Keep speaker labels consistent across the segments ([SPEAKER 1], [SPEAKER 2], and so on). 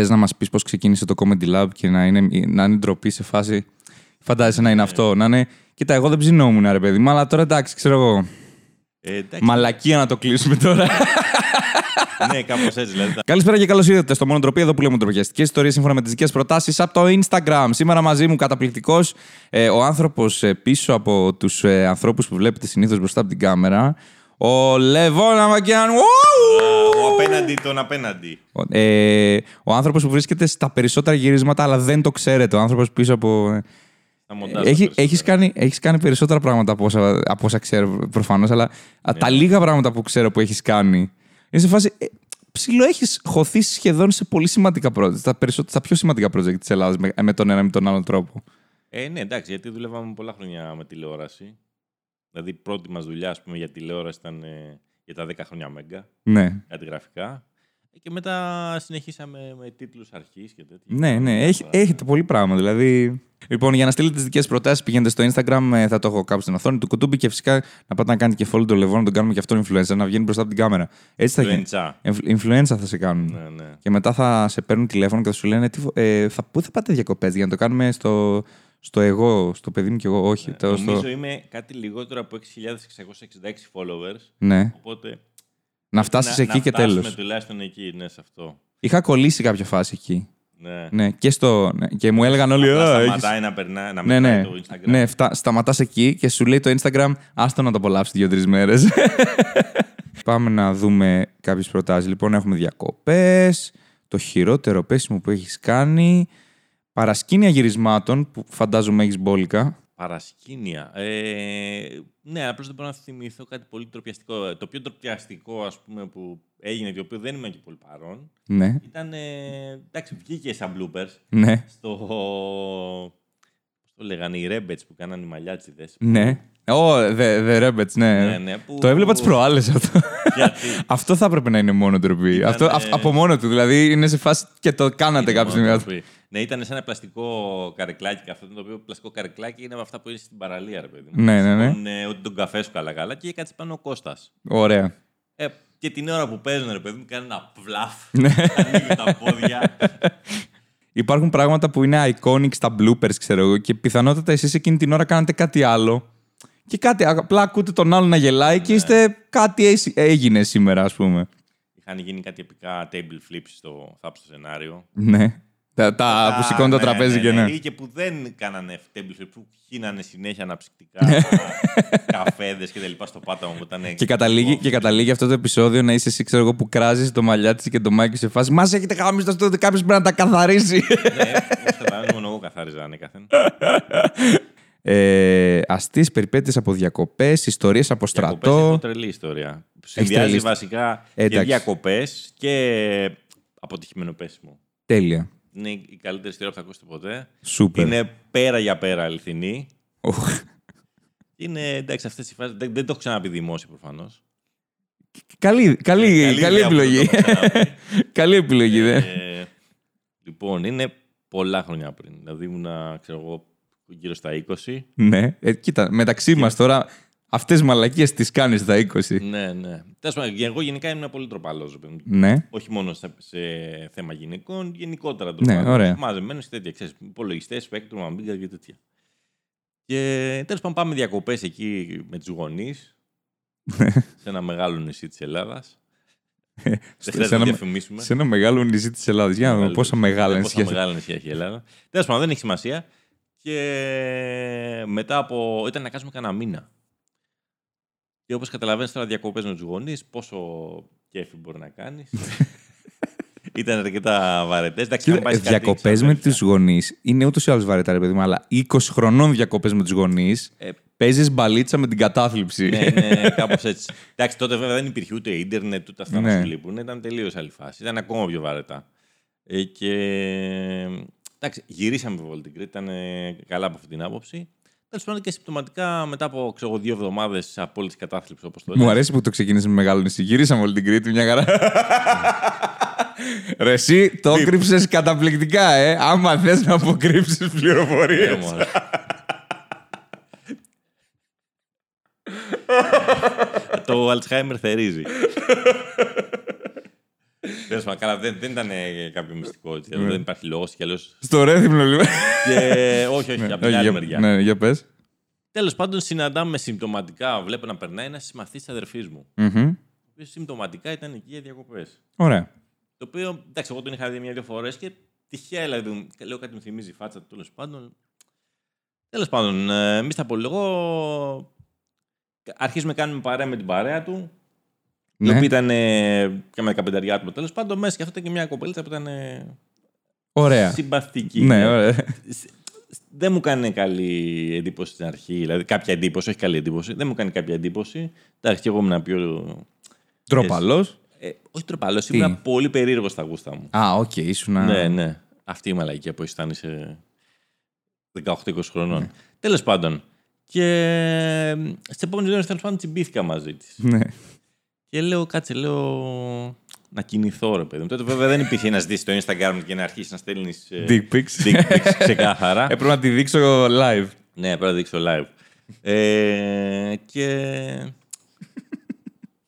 [SPEAKER 1] Θες να μας πεις πώς ξεκίνησε το Comedy Lab και να είναι, να είναι ντροπή σε φάση. Φαντάζεσαι να είναι αυτό. Να είναι. Κοίτα, εγώ δεν ψινόμουν, ρε παιδί μου, αλλά τώρα εντάξει, ξέρω εγώ.
[SPEAKER 2] Ε, εντάξει.
[SPEAKER 1] Μαλακία να το κλείσουμε τώρα.
[SPEAKER 2] ναι, κάπως έτσι δηλαδή.
[SPEAKER 1] Καλησπέρα και καλώς ήρθατε στο Μονοτροπή, εδώ που λέμε τροπιαστικέ ιστορίες σύμφωνα με τις δικές προτάσεις από το Instagram. Σήμερα μαζί μου καταπληκτικός ε, ο άνθρωπος πίσω από τους ε, ανθρώπους που βλέπετε συνήθως μπροστά από την κάμερα. Ο Λεβόν Αμακιάν.
[SPEAKER 2] Ο απέναντι τον απέναντι.
[SPEAKER 1] Ε, ο άνθρωπος που βρίσκεται στα περισσότερα γυρίσματα, αλλά δεν το ξέρετε. Ο άνθρωπος πίσω από. ε,
[SPEAKER 2] Στα μοντάζ
[SPEAKER 1] Έχει,
[SPEAKER 2] τα
[SPEAKER 1] έχεις, κάνει, έχεις κάνει περισσότερα πράγματα από όσα, από όσα ξέρω προφανώς, αλλά α, τα λίγα πράγματα που ξέρω που έχεις κάνει. Είναι σε φάση. Ε, ψηλό έχεις χωθεί σχεδόν σε πολύ σημαντικά project. Τα, περισσότερα, τα πιο σημαντικά project της Ελλάδας με, με τον ένα ή με τον άλλο τρόπο.
[SPEAKER 2] Ε, ναι, εντάξει, γιατί δουλεύαμε πολλά χρόνια με τηλεόραση. Δηλαδή, η πρώτη μας δουλειά ας πούμε, για τηλεόραση ήταν ε, για τα 10 χρόνια Μέγκα,
[SPEAKER 1] Ναι.
[SPEAKER 2] κάτι γραφικά. Ε, Και μετά συνεχίσαμε με τίτλους αρχής και τέτοια.
[SPEAKER 1] Ναι, ναι, έχει, έχετε πολύ πράγμα. Δηλαδή. Λοιπόν, για να στείλετε τις δικές προτάσεις, πηγαίνετε στο Instagram, ε, θα το έχω κάπου στην οθόνη του κουτούμπι και φυσικά να πάτε να κάνετε και follow το λεβό, να τον κάνουμε και αυτόν influencer, να βγαίνει μπροστά από την κάμερα. Έτσι θα γίνει.
[SPEAKER 2] Influencer.
[SPEAKER 1] Influ- Influencer θα σε κάνουν.
[SPEAKER 2] Ναι, ναι.
[SPEAKER 1] Και μετά θα σε παίρνουν τηλέφωνο και θα σου λένε τι, φο- ε, θα, πού θα πάτε διακοπές για να το κάνουμε στο, στο εγώ, στο παιδί μου και εγώ. Όχι. το,
[SPEAKER 2] Ναι, Νομίζω
[SPEAKER 1] στο,
[SPEAKER 2] είμαι κάτι λιγότερο από 6.666 followers.
[SPEAKER 1] ναι.
[SPEAKER 2] Οπότε.
[SPEAKER 1] Να φτάσεις
[SPEAKER 2] να,
[SPEAKER 1] εκεί
[SPEAKER 2] να
[SPEAKER 1] και
[SPEAKER 2] φτάσουμε
[SPEAKER 1] τέλος.
[SPEAKER 2] τουλάχιστον εκεί, ναι, σε αυτό.
[SPEAKER 1] Είχα κολλήσει κάποια φάση εκεί.
[SPEAKER 2] Ναι.
[SPEAKER 1] Ναι, και, στο, ναι, και μου έλεγαν όλοι.
[SPEAKER 2] Απλά
[SPEAKER 1] «Α, έχεις-»
[SPEAKER 2] σταματάει να περνάει, να
[SPEAKER 1] Ναι,
[SPEAKER 2] μετράει
[SPEAKER 1] ναι.
[SPEAKER 2] το Instagram.
[SPEAKER 1] ναι φτα... σταματάς εκεί και σου λέει το Instagram, άστο να το απολαύσεις δύο-τρεις μέρες. Πάμε να δούμε κάποιες προτάσεις. Λοιπόν, έχουμε διακοπές, το χειρότερο πέσιμο που έχεις κάνει, παρασκήνια γυρισμάτων που φαντάζομαι έχεις μπόλικα.
[SPEAKER 2] Παρασκήνια. Ε, ναι, απλώς δεν μπορώ να θυμηθώ κάτι πολύ τροπιαστικό. Το πιο τροπιαστικό, ας πούμε, που έγινε, το οποίος δεν είμαι και πολύ παρόν,
[SPEAKER 1] Ναι,
[SPEAKER 2] ήταν. Ε, εντάξει, βγήκε σαν bloopers
[SPEAKER 1] ναι,
[SPEAKER 2] στο. Πώς το λέγανε, οι Ρέμπετς που κάνανε οι μαλλιάτσιδες.
[SPEAKER 1] ναι. Ω, the, the Rabbits, ναι.
[SPEAKER 2] Ναι, ναι, που-
[SPEAKER 1] Το έβλεπα τις προάλλες αυτό.
[SPEAKER 2] Γιατί;
[SPEAKER 1] αυτό θα έπρεπε να είναι μόνο ντροπή.
[SPEAKER 2] Ήταν,
[SPEAKER 1] Αυτό,
[SPEAKER 2] ε,
[SPEAKER 1] αυ- από μόνο του. Δηλαδή είναι σε φάση και το κάνατε
[SPEAKER 2] Είναι
[SPEAKER 1] κάποια
[SPEAKER 2] μόνο
[SPEAKER 1] στιγμή.
[SPEAKER 2] τροπή. Ναι, ήταν σε ένα πλαστικό καρεκλάκι και αυτό το οποίο πλαστικό καρεκλάκι είναι από αυτά που είναι στην παραλία, ρε παιδί μου.
[SPEAKER 1] Ναι, ναι, ναι.
[SPEAKER 2] Σηκώνουν, ότι τον καφέ σου καλά-καλά και κάτσε πάνω ο Κώστας.
[SPEAKER 1] Ωραία.
[SPEAKER 2] Ε, και την ώρα που παίζουν, ρε παιδί μου, κάνει ένα πλαφ.
[SPEAKER 1] Ναι.
[SPEAKER 2] ανοίγουν τα πόδια.
[SPEAKER 1] Υπάρχουν πράγματα που είναι iconic στα bloopers, ξέρω εγώ, και πιθανότατα εσείς εκείνη την ώρα κάνατε κάτι άλλο. Και κάτι, απλά ακούτε τον άλλο να γελάει
[SPEAKER 2] Ναι.
[SPEAKER 1] και είστε κάτι έσυ- έγινε σήμερα, ας πούμε.
[SPEAKER 2] Είχαν γίνει κάτι επικά table flips στο θάψο σενάριο.
[SPEAKER 1] Ναι. Τα, τα που σηκώνουν το
[SPEAKER 2] ναι,
[SPEAKER 1] τραπέζι
[SPEAKER 2] ναι,
[SPEAKER 1] και ναι.
[SPEAKER 2] Ή και που δεν κάνανε table flip, που χύνανε συνέχεια
[SPEAKER 1] Ναι.
[SPEAKER 2] αναψυκτικά καφέδες και τα λοιπά στο πάταμα που ήταν.
[SPEAKER 1] Και καταλήγει, και καταλήγει αυτό το επεισόδιο να είσαι εσύ, ξέρω εγώ, που κράζεις το μαλλιάτι και το μάκι σε φάση. Μας έχετε γάμισει το στούντιο, κάποιος πρέπει να τα καθαρίσει.
[SPEAKER 2] Ναι, όπως καταλαβαίνεις, μόνο εγώ καθάριζα ανέκαθεν.
[SPEAKER 1] ε, Αστείε περιπέτειες από διακοπές, ιστορίες από
[SPEAKER 2] Διακοπές
[SPEAKER 1] στρατό.
[SPEAKER 2] έχω τρελή ιστορία. Συνδυάζει
[SPEAKER 1] τρελή.
[SPEAKER 2] βασικά
[SPEAKER 1] Ε,
[SPEAKER 2] και
[SPEAKER 1] εντάξει.
[SPEAKER 2] διακοπές και αποτυχημένο πέσιμο.
[SPEAKER 1] Τέλεια.
[SPEAKER 2] Είναι η καλύτερη ιστορία που θα ακούσετε ποτέ.
[SPEAKER 1] Σούπερ.
[SPEAKER 2] Είναι πέρα για πέρα αληθινή.
[SPEAKER 1] Οχ.
[SPEAKER 2] Είναι εντάξει, αυτές οι φάσεις. Δεν, δεν το έχω ξαναπεί δημόσια προφανώς.
[SPEAKER 1] Καλή, καλή, καλή, επιλογή. καλή επιλογή, δε.
[SPEAKER 2] Ε, λοιπόν, είναι πολλά χρόνια πριν. Δηλαδή ήμουνα, ξέρω εγώ, γύρω στα 20.
[SPEAKER 1] Ναι. Ε, κοίτα, μεταξύ μας τώρα, αυτές τι μαλακίες τις κάνεις στα 20.
[SPEAKER 2] Ναι, ναι. Τέλος πάντων, εγώ γενικά ήμουν πολύ τροπαλός.
[SPEAKER 1] Ναι.
[SPEAKER 2] Όχι μόνο σε, σε θέμα γυναικών, γενικότερα
[SPEAKER 1] Ναι,
[SPEAKER 2] τροπαλός.
[SPEAKER 1] ωραία.
[SPEAKER 2] Μαζεμένος και τέτοια. Ξέρεις, υπολογιστές, σπέκτρο, αμπίγκα και τέτοια. Και τέλος πάντων, πάμε διακοπές εκεί με τους γονείς. σε ένα μεγάλο νησί της Ελλάδας. Δεν
[SPEAKER 1] σε,
[SPEAKER 2] χρειάζεται να
[SPEAKER 1] ένα,
[SPEAKER 2] διαφημίσουμε.
[SPEAKER 1] σε ένα μεγάλο νησί της Ελλάδας. Για να δούμε πόσα μεγάλα
[SPEAKER 2] Ναι,
[SPEAKER 1] νησιά.
[SPEAKER 2] Πόσα μεγάλα νησιά έχει η Ελλάδα. Τέλος πάντων, δεν έχει σημασία. Και μετά από. ήταν να κάνουμε κανένα μήνα. Και όπως καταλαβαίνεις τώρα, διακοπές με τους γονείς, πόσο κέφι μπορεί να κάνεις. ήταν αρκετά βαρετές.
[SPEAKER 1] Διακοπές με τους γονείς είναι ούτως ή άλλως βαρετά, ρε παιδί μου, αλλά 20 χρονών διακοπές με τους γονείς
[SPEAKER 2] Ε,
[SPEAKER 1] παίζεις μπαλίτσα με την κατάθλιψη.
[SPEAKER 2] ναι, ναι, κάπως έτσι. Εντάξει, τότε βέβαια δεν υπήρχε ούτε ίντερνετ, ούτε αυτά
[SPEAKER 1] Ναι.
[SPEAKER 2] να σου λείπουν. Ήταν τελείως άλλη φάση. Ήταν ακόμα πιο βαρετά. Ε, και. Εντάξει, γυρίσαμε βέβαια την Κρήτη, ήταν ε, καλά από αυτή την άποψη. Τέλος πάντων και συμπτωματικά μετά από ξέρω, εγώ, δύο εβδομάδες απόλυτης κατάθλιψης, όπως το
[SPEAKER 1] Μου
[SPEAKER 2] έλεγα.
[SPEAKER 1] αρέσει που το ξεκίνησε με μεγάλο νησί. Γυρίσαμε όλη την Κρήτη, μια χαρά. Ρε εσύ, το κρύψες καταπληκτικά, ε. Άμα θες να αποκρύψεις
[SPEAKER 2] Ε,
[SPEAKER 1] πληροφορίε.
[SPEAKER 2] μωρέ. το Alzheimer θερίζει. Τέλος πάντων, καλά, δεν, δεν ήταν ε, κάποιο μυστικό. Έτσι. Δεν υπάρχει λόγος κι αλλιώ.
[SPEAKER 1] Στο ρέθυμνο, λοιπόν.
[SPEAKER 2] Και... όχι, όχι, από την άλλη
[SPEAKER 1] για-
[SPEAKER 2] μεριά.
[SPEAKER 1] Ναι, για πες.
[SPEAKER 2] Τέλος πάντων, συναντάμε συμπτωματικά. Βλέπω να περνάει ένας συμμαθής της αδερφής μου.
[SPEAKER 1] Μμμ.
[SPEAKER 2] Ο οποίος συμπτωματικά ήταν εκεί για διακοπές.
[SPEAKER 1] Ωραία.
[SPEAKER 2] Το οποίο, εντάξει, εγώ τον είχα δει μια-δύο φορές και τυχαία δηλαδή, και λέω κάτι μου θυμίζει η φάτσα του τέλος πάντων. Τέλος πάντων, ε, μετά από λίγο αρχίζουμε να κάνουμε παρέα με την παρέα του. Η
[SPEAKER 1] Ναι.
[SPEAKER 2] οποία ήταν ε, και με 15 άτομα τέλος πάντων. Μέσα και αυτό ήταν και μια κοπελίτσα που ήταν ε,
[SPEAKER 1] Ωραία.
[SPEAKER 2] συμπαθητική.
[SPEAKER 1] Ναι, ωραία.
[SPEAKER 2] Δεν μου κάνει καλή εντύπωση στην αρχή. Δηλαδή, κάποια εντύπωση, όχι καλή εντύπωση. Δεν μου κάνει κάποια εντύπωση. Εντάξει, και εγώ ήμουν πιο.
[SPEAKER 1] Ντροπαλός.
[SPEAKER 2] Ε, όχι ντροπαλός, ήμουν πολύ περίεργο στα γούστα μου.
[SPEAKER 1] Α, οκ, ήσουν.
[SPEAKER 2] Ναι, ναι. Αυτή η μαλακία που αισθάνει σε 18-20 χρονών.
[SPEAKER 1] Ναι.
[SPEAKER 2] Τέλος πάντων. Και στι επόμενες μέρες τέλος πάντων τσιμπήθηκα μαζί της.
[SPEAKER 1] Ναι.
[SPEAKER 2] Και λέω, κάτσε, λέω. Να κινηθώ, ρε παιδί μου. Τότε βέβαια δεν υπήρχε να ζητήσει το Instagram και να αρχίσεις να στέλνεις.
[SPEAKER 1] Dick pics.
[SPEAKER 2] dick pics ξεκάθαρα.
[SPEAKER 1] Έπρεπε να τη δείξω live.
[SPEAKER 2] Ναι, πρέπει να δείξω live. Ε, και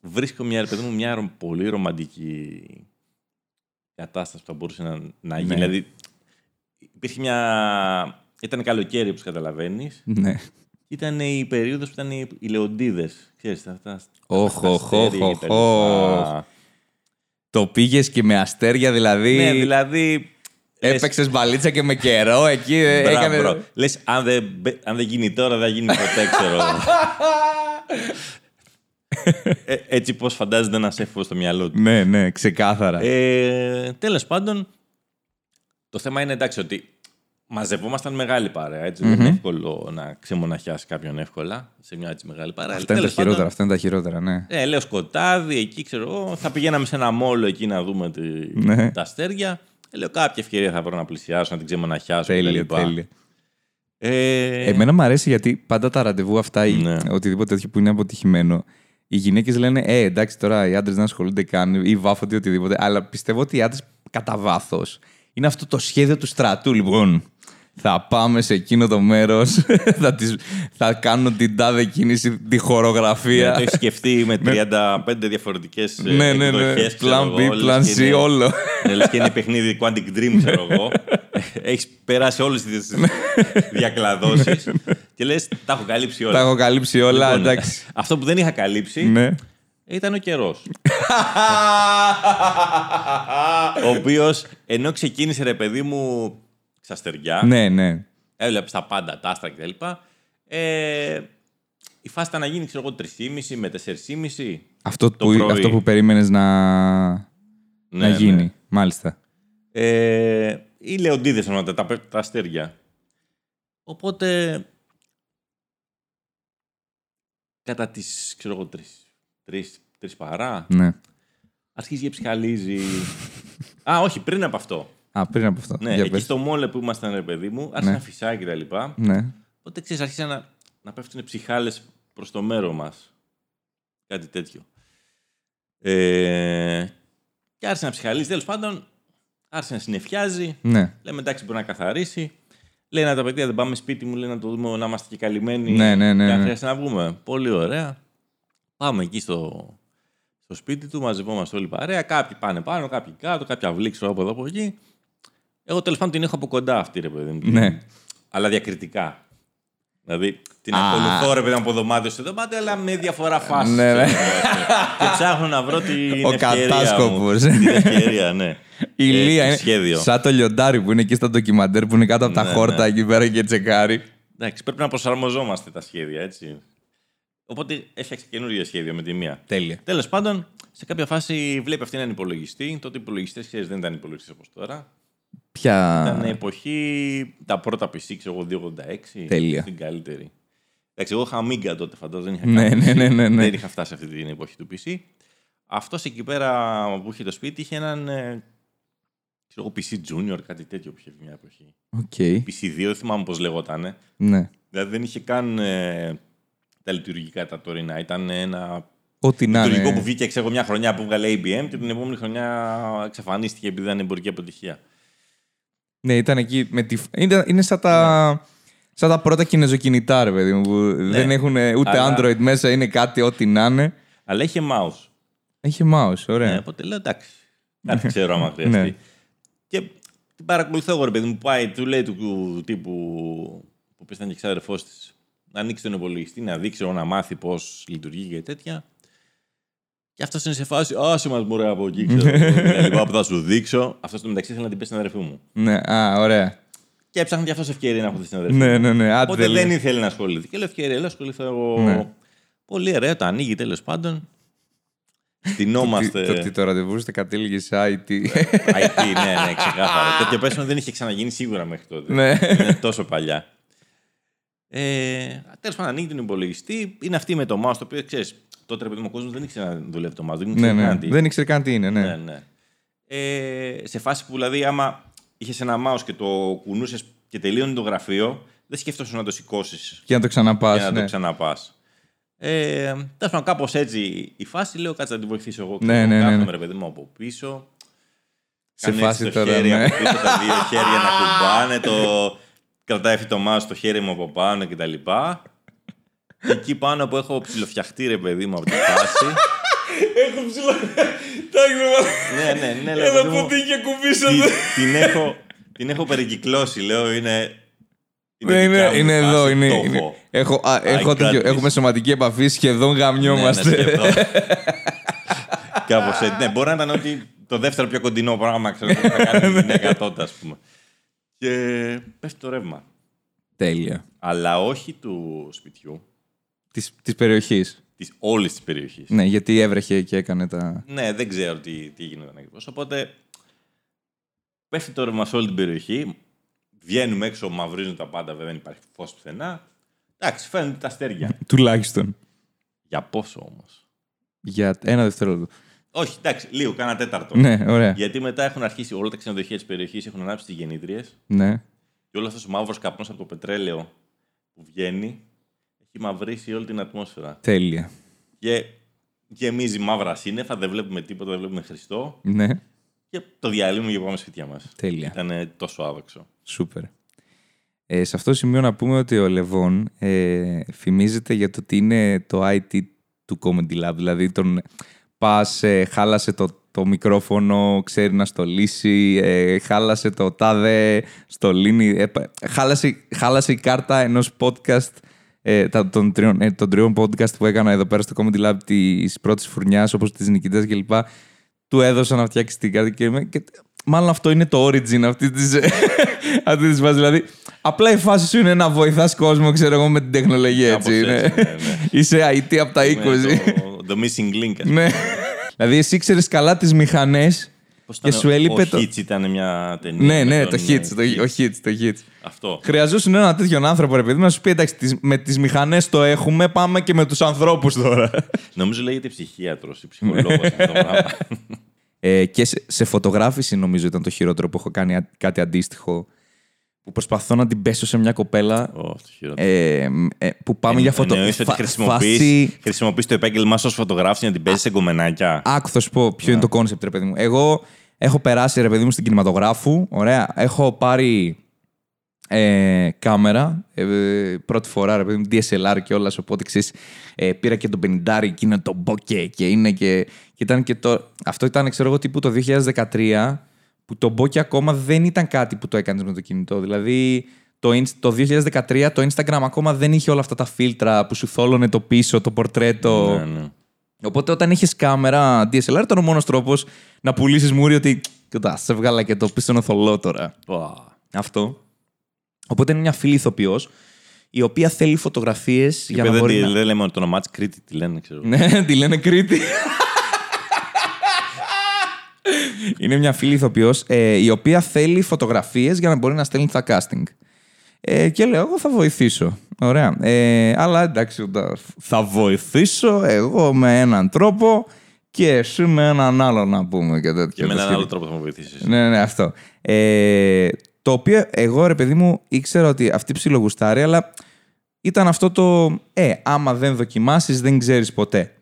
[SPEAKER 2] βρίσκω μια, ρε παιδί μου, μια ρο- πολύ ρομαντική κατάσταση που θα μπορούσε να, να γίνει.
[SPEAKER 1] Ναι.
[SPEAKER 2] Δηλαδή, υπήρχε μια... Ήταν καλοκαίρι, όπως καταλαβαίνεις.
[SPEAKER 1] Ναι.
[SPEAKER 2] Ήταν η περίοδος που ήταν οι, οι λεοντίδες. Ξέρεις, αυτά.
[SPEAKER 1] Οχ,
[SPEAKER 2] τα
[SPEAKER 1] οχ,
[SPEAKER 2] αστέρια
[SPEAKER 1] οχ,
[SPEAKER 2] και τα
[SPEAKER 1] οχ.
[SPEAKER 2] λοιπά.
[SPEAKER 1] Το πήγες και με αστέρια, δηλαδή.
[SPEAKER 2] Ναι, δηλαδή... λες,
[SPEAKER 1] Έπαιξες μπαλίτσα και με καιρό εκεί. ε,
[SPEAKER 2] μπράβο,
[SPEAKER 1] έκανε.
[SPEAKER 2] μπρο. Λες, αν δεν, μπε- αν δεν γίνει τώρα, δεν θα γίνει ποτέ, ξέρω. εγώ. ε, έτσι πώς φαντάζεται ένα έφηβο στο μυαλό του.
[SPEAKER 1] Ναι, ναι, ξεκάθαρα.
[SPEAKER 2] Ε, Τέλος πάντων, το θέμα είναι εντάξει ότι μαζευόμασταν μεγάλη παρέα. Έτσι, Δεν είναι εύκολο να ξεμοναχιάσει κάποιον εύκολα σε μια έτσι μεγάλη παρέα.
[SPEAKER 1] αυτά είναι τα
[SPEAKER 2] Τέλος πάντων,
[SPEAKER 1] χειρότερα, αυτά είναι τα χειρότερα, ναι.
[SPEAKER 2] Ε, λέω σκοτάδι, εκεί ξέρω εγώ. Θα πηγαίναμε σε ένα μόλο εκεί να δούμε τη,
[SPEAKER 1] Ναι.
[SPEAKER 2] τα αστέρια. Ε, λέω κάποια ευκαιρία θα βρω να πλησιάσω, να την ξεμοναχιάσω.
[SPEAKER 1] Τέλεια,
[SPEAKER 2] κτλ.
[SPEAKER 1] τέλεια.
[SPEAKER 2] Ε,
[SPEAKER 1] Εμένα μου αρέσει γιατί πάντα τα ραντεβού αυτά ή
[SPEAKER 2] Ναι.
[SPEAKER 1] οτιδήποτε τέτοιο που είναι αποτυχημένο, οι γυναίκες λένε Ε, εντάξει, τώρα οι άντρες δεν ασχολούνται καν ή βάφονται ή οτιδήποτε. Αλλά πιστεύω ότι οι άντρες κατά βάθος είναι αυτό το σχέδιο του στρατού. Λοιπόν, θα πάμε σε εκείνο το μέρος, θα, τις- θα κάνουν την τάδε κίνηση, τη
[SPEAKER 2] ναι,
[SPEAKER 1] χορογραφία.
[SPEAKER 2] το έχει σκεφτεί με 35 διαφορετικές
[SPEAKER 1] ναι, ναι, ναι. Plan B, plan C, όλο.
[SPEAKER 2] Ναι, λες και είναι παιχνίδι Quantic Dream, ξέρω εγώ. Έχεις περάσει όλες τις διακλαδώσεις. και λες, τα έχω καλύψει όλα.
[SPEAKER 1] Τα έχω καλύψει όλα,
[SPEAKER 2] Λοιπόν,
[SPEAKER 1] εντάξει.
[SPEAKER 2] Αυτό που δεν είχα καλύψει
[SPEAKER 1] ναι.
[SPEAKER 2] ήταν ο καιρός. ο οποίος ενώ ξεκίνησε ρε παιδί μου ξαστεριά,
[SPEAKER 1] ναι, ναι.
[SPEAKER 2] έβλεπες τα πάντα, τα άστρα κτλ. Ε, η φάση ήταν να γίνει, ξέρω εγώ, 3,5 με 4,5.
[SPEAKER 1] Αυτό
[SPEAKER 2] Το
[SPEAKER 1] που,
[SPEAKER 2] πρωί.
[SPEAKER 1] αυτό που περίμενες να,
[SPEAKER 2] Ναι,
[SPEAKER 1] να
[SPEAKER 2] ναι.
[SPEAKER 1] γίνει. Μάλιστα.
[SPEAKER 2] Ε, οι λεοντίδες εννοείται, τα, τα αστέρια. Οπότε, κατά τις, ξέρω εγώ, τρεις, τρεις, τρεις παρά,
[SPEAKER 1] Ναι.
[SPEAKER 2] αρχίζει και ψυχαλίζει. Α, όχι, πριν από αυτό.
[SPEAKER 1] Α, πριν από αυτό.
[SPEAKER 2] Ναι,
[SPEAKER 1] Για
[SPEAKER 2] εκεί
[SPEAKER 1] πες.
[SPEAKER 2] στο μόλε που ήμασταν, ρε παιδί μου, άρχισε
[SPEAKER 1] Ναι.
[SPEAKER 2] να φυσάει και τα λοιπά.
[SPEAKER 1] Ναι.
[SPEAKER 2] Οπότε, ξέρεις, άρχισαν να, να πέφτουν ψυχάλες προς το μέρο μας. Κάτι τέτοιο. Ε, και άρχισε να ψυχαλίζει, τέλος πάντων, άρχισε να συνεφιάζει.
[SPEAKER 1] Ναι.
[SPEAKER 2] Λέμε εντάξει, μπορεί να καθαρίσει. Λέει να τα παιδιά δεν πάμε σπίτι μου, λέει να το δούμε να είμαστε και καλυμμένοι.
[SPEAKER 1] Ναι, ναι, ναι,
[SPEAKER 2] Και αν
[SPEAKER 1] ναι.
[SPEAKER 2] χρειάζεται να βγούμε. Πολύ ωραία. Πάμε εκεί στο, στο σπίτι του, μαζευόμαστε όλοι παρέα. Κάποιοι πάνε πάνω, κάποιοι κάτω, κάποια αυλή ξέρω από εδώ από εκεί. Εγώ τέλος πάντων την έχω από κοντά αυτή, ρε παιδί μου.
[SPEAKER 1] Ναι.
[SPEAKER 2] Αλλά διακριτικά. Δηλαδή την
[SPEAKER 1] Α.
[SPEAKER 2] ακολουθώ ρε παιδί μου από δωμάτιος σε δωμάτιο, αλλά με διαφορά φάσης.
[SPEAKER 1] Ναι, ναι.
[SPEAKER 2] και ψάχνω να βρω την
[SPEAKER 1] Ο
[SPEAKER 2] ευκαιρία μου.
[SPEAKER 1] κατάσκοπος.
[SPEAKER 2] Την ευκαιρία, ναι.
[SPEAKER 1] Η
[SPEAKER 2] Ε,
[SPEAKER 1] Λία
[SPEAKER 2] το
[SPEAKER 1] είναι
[SPEAKER 2] σχέδιο.
[SPEAKER 1] σαν το λιοντάρι που είναι εκεί στα ντοκιμαντέρ που είναι κάτω από τα
[SPEAKER 2] Ναι,
[SPEAKER 1] χόρτα
[SPEAKER 2] ναι.
[SPEAKER 1] εκεί πέρα και τσεκάρει.
[SPEAKER 2] Εντάξει, πρέπει να προσαρμοζόμαστε τα σχέδια, έτσι. Οπότε έφτιαξε καινούργιο σχέδιο με τη μία.
[SPEAKER 1] Τέλεια.
[SPEAKER 2] Τέλος πάντων, σε κάποια φάση βλέπει αυτή έναν υπολογιστή. Τότε οι υπολογιστές, ξέρεις, δεν ήταν υπολογιστές όπως τώρα.
[SPEAKER 1] Ποια.
[SPEAKER 2] Ήταν εποχή τα πρώτα PC, ξέρω εγώ, 286.
[SPEAKER 1] Τέλεια.
[SPEAKER 2] Την καλύτερη. Εντάξει, εγώ είχα Amiga τότε, φαντάζομαι. Δεν είχα
[SPEAKER 1] Ναι,
[SPEAKER 2] καν
[SPEAKER 1] ναι,
[SPEAKER 2] PC.
[SPEAKER 1] ναι, ναι, ναι.
[SPEAKER 2] Δεν είχα φτάσει αυτή την εποχή του PC. Αυτός εκεί πέρα που είχε το σπίτι είχε έναν. ε, Ξέρω εγώ, PC Junior, κάτι τέτοιο που είχε βγει μια εποχή.
[SPEAKER 1] Ok.
[SPEAKER 2] PC2, δεν θυμάμαι πώς λεγότανε.
[SPEAKER 1] Ναι.
[SPEAKER 2] Δηλαδή δεν είχε καν ε, τα λειτουργικά τα τωρινά. Ήταν ένα
[SPEAKER 1] Ό,τι να
[SPEAKER 2] λειτουργικό που
[SPEAKER 1] είναι.
[SPEAKER 2] βγήκε ξέρω, μια χρονιά που βγάλε IBM και την επόμενη χρονιά εξαφανίστηκε επειδή ήταν εμπορική αποτυχία.
[SPEAKER 1] Ναι, ήταν εκεί με τη. Είναι, είναι σαν τα. Σαν τα πρώτα κινεζοκινητά, ρε παιδί μου, που δεν έχουν ούτε
[SPEAKER 2] Ναι. Αλλά-
[SPEAKER 1] Android μέσα, είναι κάτι ό,τι να είναι.
[SPEAKER 2] Αλλά είχε mouse.
[SPEAKER 1] Έχει mouse, ωραία.
[SPEAKER 2] Ε, οπότε λέω εντάξει. Κάτι ξέρω άμα χρειαστεί.
[SPEAKER 1] Ναι.
[SPEAKER 2] Και την παρακολουθώ εγώ, ρε παιδί μου. Πάει, του λέει του τύπου που πες ήταν και ξάδερφός της, να ανοίξει τον υπολογιστή, να δείξει, να μάθει πώς λειτουργεί και τέτοια. Και αυτό είναι σε φάση, άσε μας μωρέ από εκεί, ξέρω. ε, λοιπόν, που θα σου δείξω. Αυτό το μεταξύ θέλει να την πέσει στην αδερφή μου.
[SPEAKER 1] Ναι, α, ωραία.
[SPEAKER 2] Και έψαχνε και αυτός ευκαιρία να έχω στην αδερφή
[SPEAKER 1] Ναι,
[SPEAKER 2] μου.
[SPEAKER 1] ναι, ναι. Άντε,
[SPEAKER 2] Οπότε
[SPEAKER 1] τέλεια.
[SPEAKER 2] δεν ήθελε να ασχοληθεί. Και λέω ευκαιρία, λέω ασχοληθώ εγώ.
[SPEAKER 1] Ναι.
[SPEAKER 2] Πολύ ωραία, το ανοίγει τέλος πάντων.
[SPEAKER 1] Τι-
[SPEAKER 2] Στηνόμαστε.
[SPEAKER 1] Το ότι το ραντεβού είστε κατήλγε σε IT.
[SPEAKER 2] IT, ναι, ναι, ξεκάθαρα. Τέτοιο πέσιμο δεν είχε ξαναγίνει σίγουρα μέχρι τότε.
[SPEAKER 1] Ναι.
[SPEAKER 2] Είναι τόσο παλιά. Ε, Τέλος πάντων, ανοίγει τον υπολογιστή. Είναι αυτή με το mouse, το οποίο ξέρεις. Τότε ρε παιδί μου, ο κόσμος δεν ήξερε να δουλεύει το mouse. Δεν
[SPEAKER 1] ναι,
[SPEAKER 2] ήξερε
[SPEAKER 1] ναι.
[SPEAKER 2] καν τι.
[SPEAKER 1] Δεν ήξερε καν τι είναι, ναι.
[SPEAKER 2] ναι, ναι. Ε, σε φάση που δηλαδή, άμα είχες ένα mouse και το κουνούσες και τελείωνε το γραφείο, δεν σκέφτεσαι να το σηκώσεις
[SPEAKER 1] Και να το ξαναπάς.
[SPEAKER 2] για να
[SPEAKER 1] Ναι.
[SPEAKER 2] το ξαναπάς. Ε, Τέλος πάντων, κάπως έτσι η φάση λέω: Κάτσε να την βοηθήσω εγώ.
[SPEAKER 1] Ναι, ναι, ναι,
[SPEAKER 2] Κάθομαι,
[SPEAKER 1] ναι.
[SPEAKER 2] ρε παιδί μου από πίσω.
[SPEAKER 1] Σε
[SPEAKER 2] Κάνει έτσι
[SPEAKER 1] φάση
[SPEAKER 2] το
[SPEAKER 1] τώρα,
[SPEAKER 2] χέρι
[SPEAKER 1] ναι.
[SPEAKER 2] από πίσω, τα δύο χέρια να κουμπάνε, το... κρατάει αυτό το mouse στο χέρι μου από πάνω κτλ. Εκεί πάνω που έχω ψιλοφτιαχτεί ρε παιδί μου από τη φάση.
[SPEAKER 1] Έχω ψηλό.
[SPEAKER 2] ναι, ναι, ναι, λέω, παιδί μου,
[SPEAKER 1] και κουμπίσω.
[SPEAKER 2] την, την, έχω, την έχω περικυκλώσει, λέω, είναι...
[SPEAKER 1] Ναι,
[SPEAKER 2] δικιά
[SPEAKER 1] είναι,
[SPEAKER 2] μου
[SPEAKER 1] είναι
[SPEAKER 2] φάση,
[SPEAKER 1] εδώ.
[SPEAKER 2] το
[SPEAKER 1] Είναι,
[SPEAKER 2] έχω.
[SPEAKER 1] είναι. Έχω, α, έχω
[SPEAKER 2] got
[SPEAKER 1] τέτοιο-
[SPEAKER 2] this.
[SPEAKER 1] έχουμε σωματική επαφή, σχεδόν
[SPEAKER 2] Ναι, ναι,
[SPEAKER 1] γαμιόμαστε.
[SPEAKER 2] σκεφτώ. Κάπως έτσι. Ναι, μπορεί να ήταν ότι το δεύτερο πιο κοντινό πράγμα ξέρω, που θα κάνει η γυναίκα τότε, ας πούμε. Και πέφτει το ρεύμα.
[SPEAKER 1] Τέλεια.
[SPEAKER 2] Αλλά όχι του σπιτιού,
[SPEAKER 1] Της, της περιοχής.
[SPEAKER 2] της όλης της περιοχής.
[SPEAKER 1] Ναι, γιατί έβρεχε και έκανε τα...
[SPEAKER 2] Ναι, δεν ξέρω τι, τι γινόταν ακριβώς. Οπότε πέφτει το ρεύμα σε όλη την περιοχή. Βγαίνουμε έξω, μαυρίζουν τα πάντα, βέβαια δεν υπάρχει φως πουθενά. Εντάξει, φαίνονται τα αστέρια.
[SPEAKER 1] Τουλάχιστον.
[SPEAKER 2] Για πόσο όμως;
[SPEAKER 1] Για ένα δευτερόλεπτο.
[SPEAKER 2] Όχι, εντάξει, λίγο, κάνα τέταρτο.
[SPEAKER 1] Ναι, ωραία.
[SPEAKER 2] Γιατί μετά έχουν αρχίσει όλα τα ξενοδοχεία της περιοχής, έχουν ανάψει τις γεννήτριες
[SPEAKER 1] Ναι.
[SPEAKER 2] και όλος αυτός ο μαύρος καπνός από το πετρέλαιο που βγαίνει έχει μαυρίσει όλη την ατμόσφαιρα.
[SPEAKER 1] Τέλεια.
[SPEAKER 2] Και γεμίζει μαύρα σύννεφα, δεν βλέπουμε τίποτα, δεν βλέπουμε Χριστό.
[SPEAKER 1] Ναι.
[SPEAKER 2] Και το διαλύουμε και πάμε σπίτια μας.
[SPEAKER 1] Τέλεια.
[SPEAKER 2] Ήταν τόσο άδοξο.
[SPEAKER 1] Σούπερ. Ε, σε αυτό το σημείο να πούμε ότι ο Λεβόν ε, φημίζεται για το ότι είναι το IT του Comedy Lab. Δηλαδή τον πας, ε, χάλασε το, το μικρόφωνο, ξέρει να στολίσει, ε, χάλασε το τάδε, στολίνει, ε, πα- χάλασε, χάλασε η κάρτα ενός podcast ε, τα- των, τριών, ε, των τριών podcast που έκανα εδώ πέρα στο Comedy Lab της πρώτης φουρνιάς όπως της Νικητές κλπ. Του έδωσα να φτιάξει την κάρτα και, είμαι- και μάλλον αυτό είναι το origin αυτή της, αυτή της φάσης. Δηλαδή, απλά η φάση σου είναι να βοηθάς κόσμο, ξέρω εγώ, με την τεχνολογία,
[SPEAKER 2] Κάπως
[SPEAKER 1] έτσι.
[SPEAKER 2] έτσι,
[SPEAKER 1] είναι.
[SPEAKER 2] ναι, ναι.
[SPEAKER 1] Είσαι IT από τα 20.
[SPEAKER 2] Είναι το, το missing link. ας πούμε.
[SPEAKER 1] ναι. δηλαδή, εσύ ξέρεις καλά τις μηχανές
[SPEAKER 2] Πώς
[SPEAKER 1] και
[SPEAKER 2] ήταν,
[SPEAKER 1] σου έλειπε
[SPEAKER 2] ο
[SPEAKER 1] το...
[SPEAKER 2] Hits ήταν μια ταινία.
[SPEAKER 1] Ναι,
[SPEAKER 2] με
[SPEAKER 1] ναι,
[SPEAKER 2] τον,
[SPEAKER 1] το
[SPEAKER 2] ε,
[SPEAKER 1] hits, το, ο Hitch, το Hitch.
[SPEAKER 2] Αυτό.
[SPEAKER 1] Χρειαζόσουν ένα τέτοιον άνθρωπο, ρε παιδί μου, να σου πει εντάξει, τις- με τις μηχανές το έχουμε, πάμε και με τους ανθρώπους τώρα.
[SPEAKER 2] Νομίζω λέγεται ψυχίατρος ή ψυχολόγος αυτό το πράγμα.
[SPEAKER 1] Ε, και σε, σε φωτογράφηση νομίζω ήταν το χειρότερο που έχω κάνει α- κάτι αντίστοιχο. Που προσπαθώ να την πέσω σε μια κοπέλα
[SPEAKER 2] Ω, το χειρότερο.
[SPEAKER 1] ε, μ, ε, που πάμε για φωτο...
[SPEAKER 2] Εννοείς ότι
[SPEAKER 1] φα-
[SPEAKER 2] χρησιμοποιείς,
[SPEAKER 1] φάση-
[SPEAKER 2] χρησιμοποιείς το επάγγελμά σου ως φωτογράφος για να την πέσεις σε γκομενάκια.
[SPEAKER 1] Άκου, θα σου πω ποιο είναι το concept, ρε παιδί μου. Εγώ έχω περάσει, ρε παιδί μου, στην κινηματογράφου. Ωραία. Έχω πάρει ε, κάμερα. Ε, πρώτη φορά, ρε παιδί μου, DSLR και όλα. Οπότε ξέρεις, ε, πήρα και το 50 εκείνο το μποκέ και είναι και, και ήταν και το. Αυτό ήταν, ξέρω εγώ, τύπου το 2013 που το μπόκε ακόμα δεν ήταν κάτι που το έκανες με το κινητό. Δηλαδή, το, Inst- το 2013 το Instagram ακόμα δεν είχε όλα αυτά τα φίλτρα που σου θόλωνε το πίσω, το πορτρέτο.
[SPEAKER 2] Ναι, ναι.
[SPEAKER 1] Οπότε όταν είχε κάμερα DSLR ήταν ο μόνος τρόπος να πουλήσεις μούρι ότι. Κοιτά, σε βγάλα και το πίσω είναι θολό τώρα.
[SPEAKER 2] Πα.
[SPEAKER 1] Αυτό. Οπότε είναι μια φίλη ηθοποιός η οποία θέλει φωτογραφίες για να
[SPEAKER 2] δεν,
[SPEAKER 1] μπορεί.
[SPEAKER 2] τη-
[SPEAKER 1] Να...
[SPEAKER 2] δεν λέμε το όνομά της Κρήτη, τη λένε, ξέρω.
[SPEAKER 1] ναι, τη λένε Κρήτη. είναι μια φίλη ηθοποιός ε, η οποία θέλει φωτογραφίες για να μπορεί να στέλνει τα casting. Ε, και λέω, εγώ θα βοηθήσω. Ωραία. Ε, αλλά εντάξει, τα- θα βοηθήσω εγώ με έναν τρόπο και εσύ με έναν άλλο να πούμε και τέτοια.
[SPEAKER 2] Και με
[SPEAKER 1] τα
[SPEAKER 2] έναν
[SPEAKER 1] σχετικά.
[SPEAKER 2] άλλο τρόπο θα με βοηθήσεις.
[SPEAKER 1] Ναι, ναι, αυτό. Ε, το οποίο εγώ, ρε παιδί μου, ήξερα ότι αυτή ψιλογουστάρει, αλλά ήταν αυτό το «Ε, άμα δεν δοκιμάσεις, δεν ξέρεις ποτέ».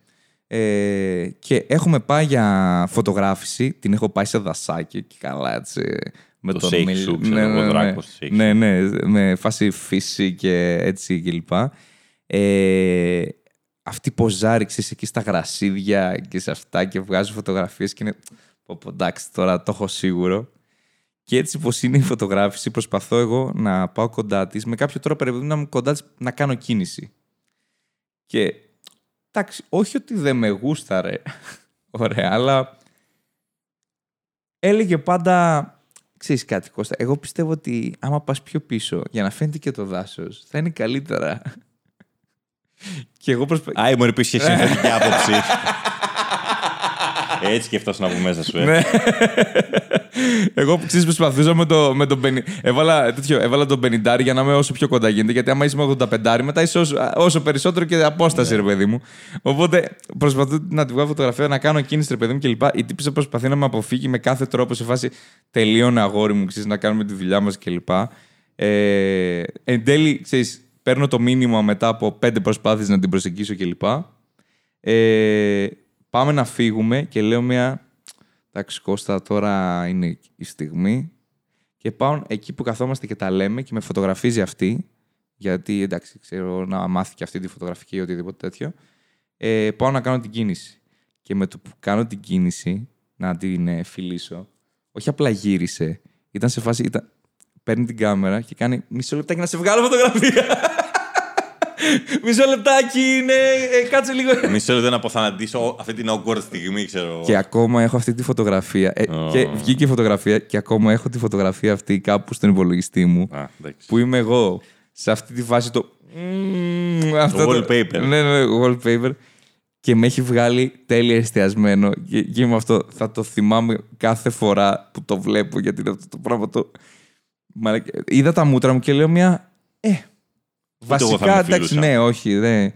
[SPEAKER 1] Ε, και έχουμε πάει για φωτογράφηση, την έχω πάει σε δασάκι και καλά έτσι. Με
[SPEAKER 2] Το
[SPEAKER 1] τον
[SPEAKER 2] shake
[SPEAKER 1] μίλ-
[SPEAKER 2] σου, ξέρω εγώ, δράκος, shake
[SPEAKER 1] ναι, ναι, με φάση φύση και έτσι κλπ. Ε, αυτή ποζάρει, ξέρεις, εκεί στα γρασίδια και σε αυτά και βγάζει φωτογραφίες και είναι Πω, πω, εντάξει, τώρα το έχω σίγουρο. Και έτσι πως είναι η φωτογράφηση, προσπαθώ εγώ να πάω κοντά της, με κάποιο τρόπο πρέπει να είμαι κοντά της, να κάνω κίνηση. Και εντάξει, όχι ότι δεν με γούσταρε, ωραία, αλλά έλεγε πάντα, ξέρεις κάτι Κώστα, εγώ πιστεύω ότι άμα πας πιο πίσω, για να φαίνεται και το δάσος, θα είναι καλύτερα. Και εγώ προσπαθώ...
[SPEAKER 2] Άι, μωρή που είχε συνθετική άποψη. Έτσι και αυτός από μέσα σου. Ε.
[SPEAKER 1] Ναι. Εγώ ξέρεις προσπαθούσα με, το, με τον πενι... έβαλα, τέτοιο, έβαλα τον 50 για να είμαι όσο πιο κοντά γίνεται. Γιατί άμα είσαι με 85 μετά είσαι όσο, όσο περισσότερο και απόσταση, ρε παιδί μου. Οπότε προσπαθώ να τη βγάλω φωτογραφία, να κάνω κίνηση, ρε παιδί μου κλπ. Η τύπησα προσπαθεί να με αποφύγει με κάθε τρόπο σε φάση τελείωνε αγόρι μου, ξέρεις, να κάνουμε τη δουλειά μας κλπ. Ε, εν τέλει, ξέρεις, παίρνω το μήνυμα μετά από πέντε προσπάθειες να την προσεγγίσω κλπ. Ε, πάμε να φύγουμε και λέω μια εντάξει Κώστα τώρα είναι η στιγμή. Και πάω εκεί που καθόμαστε και τα λέμε και με φωτογραφίζει αυτή γιατί εντάξει ξέρω να μάθει και αυτή τη φωτογραφική ή οτιδήποτε τέτοιο. Ε, πάω να κάνω την κίνηση. Και με το που κάνω την κίνηση να την ε, φιλήσω όχι απλά γύρισε ήταν σε φάση ήταν, παίρνει την κάμερα και κάνει μισό λεπτάκι να σε βγάλω φωτογραφία Μισό λεπτάκι είναι. Ε, κάτσε λίγο.
[SPEAKER 2] Μισό λεπτό να αποθανατήσω αυτή την awkward στιγμή, ξέρω.
[SPEAKER 1] Και ακόμα έχω αυτή τη φωτογραφία. Ε,
[SPEAKER 2] Oh.
[SPEAKER 1] Και βγήκε η φωτογραφία και ακόμα έχω τη φωτογραφία αυτή κάπου στον υπολογιστή μου.
[SPEAKER 2] Α, εντάξει.
[SPEAKER 1] Που είμαι εγώ σε αυτή τη φάση το. Mm, αυτό
[SPEAKER 2] wallpaper.
[SPEAKER 1] Ναι, ναι, wallpaper. Και με έχει βγάλει τέλεια εστιασμένο. Και, και είμαι αυτό. Θα το θυμάμαι κάθε φορά που το βλέπω γιατί είναι αυτό το πράγμα το. Μαλάκα. Είδα τα μούτρα μου και λέω μια. Ε,
[SPEAKER 2] εγώ θα
[SPEAKER 1] βασικά
[SPEAKER 2] με
[SPEAKER 1] εντάξει,
[SPEAKER 2] φιλούσα.
[SPEAKER 1] ναι, όχι. Δεν,